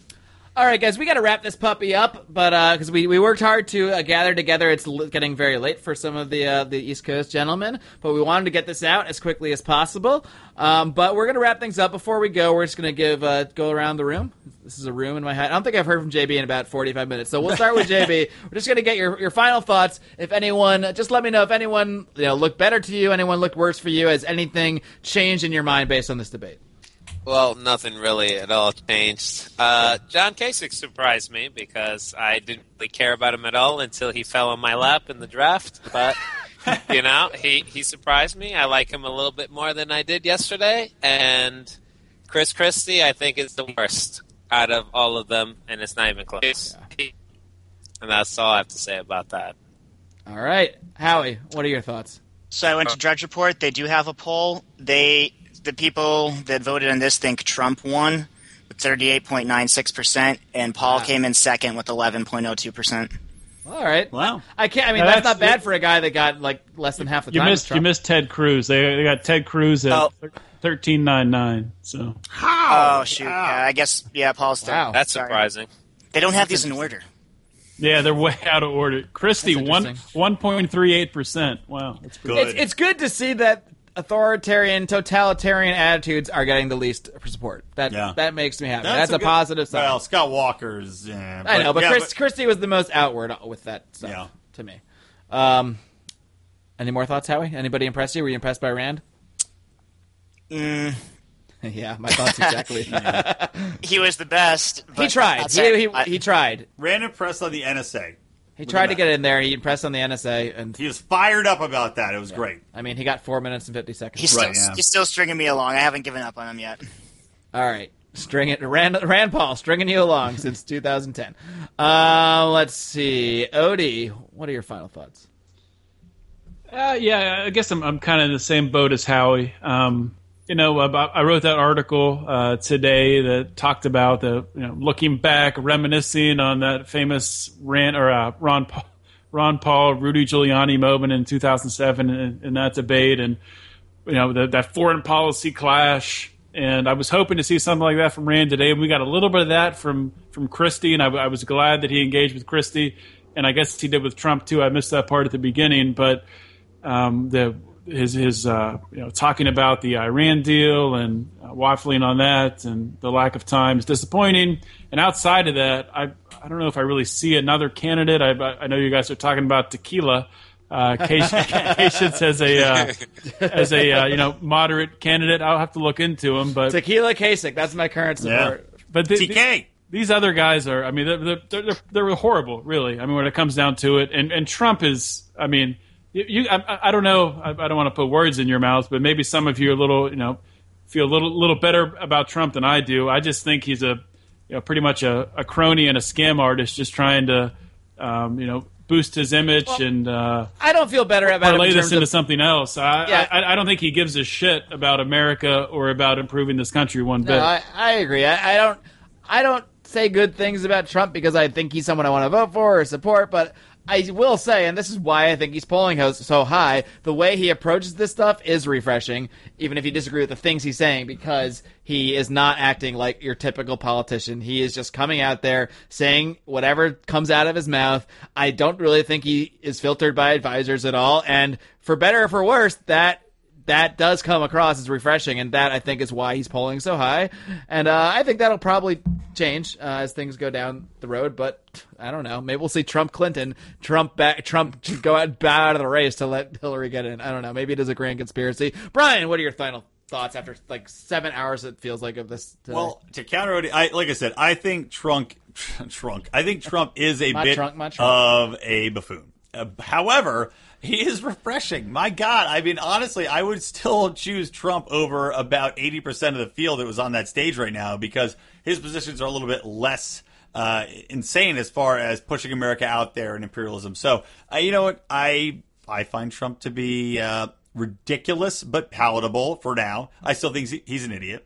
All right, guys, we got to wrap this puppy up, but because we, we worked hard to uh, gather together, it's l- getting very late for some of the uh, the East Coast gentlemen, but we wanted to get this out as quickly as possible. Um, but we're gonna wrap things up. Before we go, we're just gonna give uh, go around the room. This is a room in my head. I don't think I've heard from JB in about forty five minutes, so we'll start with JB. We're just gonna get your your final thoughts. If anyone, just let me know if anyone you know looked better to you, anyone looked worse for you. Has anything changed in your mind based on this debate? Well, nothing really at all changed. Uh, John Kasich surprised me because I didn't really care about him at all until he fell on my lap in the draft. But you know, he he surprised me. I like him a little bit more than I did yesterday. And Chris Christie, I think, is the worst out of all of them, and it's not even close. And that's all I have to say about that. All right, Howie, what are your thoughts? So I went to Drudge Report. They do have a poll. They the people that voted on this think Trump won with 38.96%, and Paul came in second with 11.02%. All right. Wow. I can't. I mean, Now that's, that's- not bad for a guy that got like less than half the You time. missed you missed Ted Cruz. They, they got Ted Cruz at Oh. thirteen nine nine. So How? Oh, shoot. Yeah, I guess, yeah, Paul's down. Wow. That's Sorry. surprising. They don't have these in order. yeah, they're way out of order. Christie one one point three eight percent. Wow, that's Good. It's, it's good to see that authoritarian, totalitarian attitudes are getting the least support. That Yeah. that makes me happy. That's, a, good- positive sign. Well, Scott Walker's. eh, I know, but, yeah, Chris, Christie was the most outward with that stuff Yeah. to me. Um, any more thoughts, Howie? Anybody impress you? Were you impressed by Rand? Mm, yeah, my thoughts exactly. he was the best. he tried. He, he, he tried. Rand impressed on the NSA. He tried to get in there. He impressed on the NSA, and He was fired up about that. It was great. I mean, he got four minutes and fifty seconds. he's, still, yeah. he's still stringing me along. I haven't given up on him yet. All right. String it, Rand, Rand Paul, stringing you along since 2010. Uh, let's see, Odie, what are your final thoughts? Uh, yeah, I guess I'm I'm kind of in the same boat as Howie. Um, you know, I wrote that article uh, today that talked about the you know looking back, reminiscing on that famous rant or uh, Ron Paul, Ron Paul Rudy Giuliani moment in 2007 in, in that debate, and you know the, that foreign policy clash. And I was hoping to see something like that from Rand today, and we got a little bit of that from from Christie, and I, I was glad that he engaged with Christie, and I guess he did with Trump too. I missed that part at the beginning, but um, the his his uh, you know talking about the Iran deal and uh, waffling on that and the lack of time is disappointing. And outside of that, I I don't know if I really see another candidate. I I know you guys are talking about tequila. Uh, Patience as a uh, as a uh, you know moderate candidate. I'll have to look into him, but Tequila Kasich, that's my current support. but the, TK. these other guys are. I mean, they're, they're they're they're horrible, really. I mean, when it comes down to it, and and Trump is. I mean, you. you I, I don't know. I, I don't want to put words in your mouth, but maybe some of you are a little, you know, feel a little little better about Trump than I do. I just think he's a, you know, pretty much a, a crony and a scam artist, just trying to, um, you know, boost his image and. Uh, I don't feel better about it parlay in this into of, something else. I, Yeah. I, I don't think he gives a shit about America or about improving this country one bit. I, I agree. I, I don't. I don't say good things about Trump because I think he's someone I want to vote for or support. But I will say, and this is why I think he's polling so high. The way he approaches this stuff is refreshing, even if you disagree with the things he's saying, because he is not acting like your typical politician. He is just coming out there saying whatever comes out of his mouth. I don't really think he is filtered by advisors at all. And for better or for worse, that that does come across as refreshing, and that I think is why he's polling so high. And uh, I think that'll probably change uh, as things go down the road. But I don't know. Maybe we'll see Trump Clinton, Trump back, Trump go out, bow out of the race to let Hillary get in. I don't know. Maybe it is a grand conspiracy. Brian, what are your final thoughts after like seven hours? It feels like of this. Today? Well, to counter I like I said, I think Trump, Trump. I think Trump is a bit trunk, trunk. of a buffoon. Uh, however, he is refreshing. My God, I mean, honestly, I would still choose Trump over about eighty percent of the field that was on that stage right now because his positions are a little bit less. Uh, insane as far as pushing America out there and imperialism. So, uh, you know what? I I find Trump to be uh, ridiculous but palatable for now. I still think he's an idiot.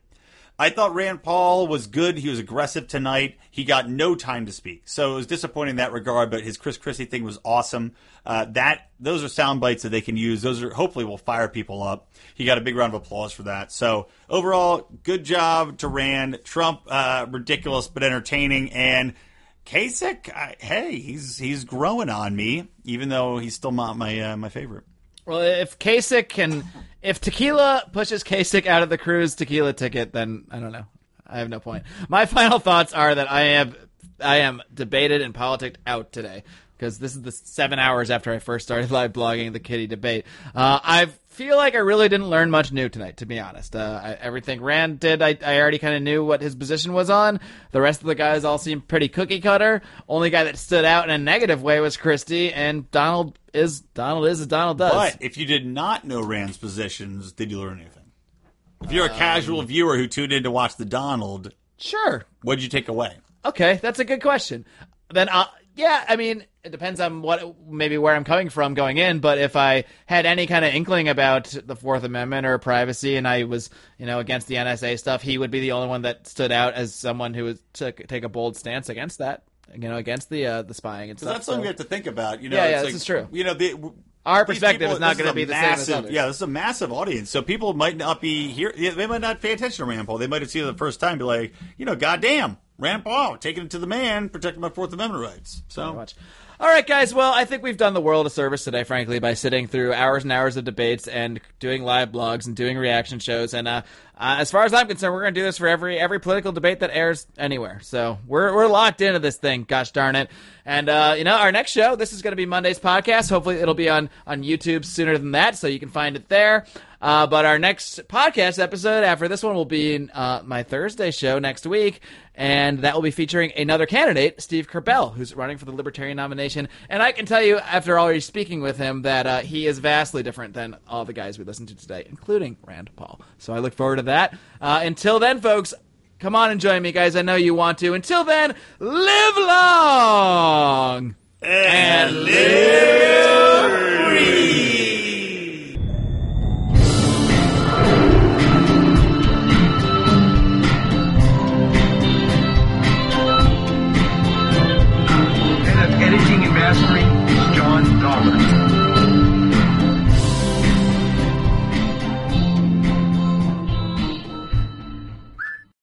I thought Rand Paul was good. He was aggressive tonight. He got no time to speak, so it was disappointing in that regard. But his Chris Christie thing was awesome. Uh, that those are sound bites that they can use. Those are hopefully will fire people up. He got a big round of applause for that. So overall, good job to Rand. Trump, uh, ridiculous but entertaining, and Kasich. I, hey, he's he's growing on me, even though he's still not my uh, my favorite. Well, if Kasich can, if Tequila pushes Kasich out of the cruise tequila ticket, then I don't know. I have no point. My final thoughts are that I have, I am debated and politicked out today. because this is the seven hours after I first started live blogging the Kitty debate. Uh, I feel like I really didn't learn much new tonight, to be honest. Uh, I, everything Rand did, I, I already kind of knew what his position was on. The rest of the guys all seemed pretty cookie cutter. Only guy that stood out in a negative way was Christie, and Donald is Donald is as Donald does. But if you did not know Rand's positions, did you learn anything? If you're a Um, casual viewer who tuned in to watch the Donald, sure, what'd you take away? Okay, that's a good question. Then, uh, yeah, I mean, it depends on what maybe where I'm coming from going in. But if I had any kind of inkling about the Fourth Amendment or privacy, and I was, you know, against the NSA stuff, he would be the only one that stood out as someone who would took take a bold stance against that. You know, against the uh, the spying and stuff. That's something so- we have to think about. You know, Yeah, it's yeah, like, this is true. You know, the, Our perspective people- is not gonna be the same as others. Yeah, this is a massive audience. So people might not be here. They might not pay attention to Rand Paul. They might have seen it the first time, be like, you know, goddamn, Rand Paul taking it to the man, protecting my Fourth Amendment rights. So much. All right, guys. Well, I think we've done the world a service today, frankly, by sitting through hours and hours of debates and doing live blogs and doing reaction shows. And uh, uh, as far as I'm concerned, we're going to do this for every every political debate that airs anywhere. So we're we're locked into this thing. Gosh darn it! And uh, you know, our next show, this is going to be Monday's podcast. Hopefully, it'll be on on YouTube sooner than that, so you can find it there. Uh, but our next podcast episode after this one will be in uh, my Thursday show next week, and that will be featuring another candidate, Steve Kerbel, who's running for the Libertarian nomination. And I can tell you, after already speaking with him, that uh, he is vastly different than all the guys we listened to today, including Rand Paul. So I look forward to that. Uh, until then, folks. Come on and join me, guys. I know you want to. Until then, live long and, and live free.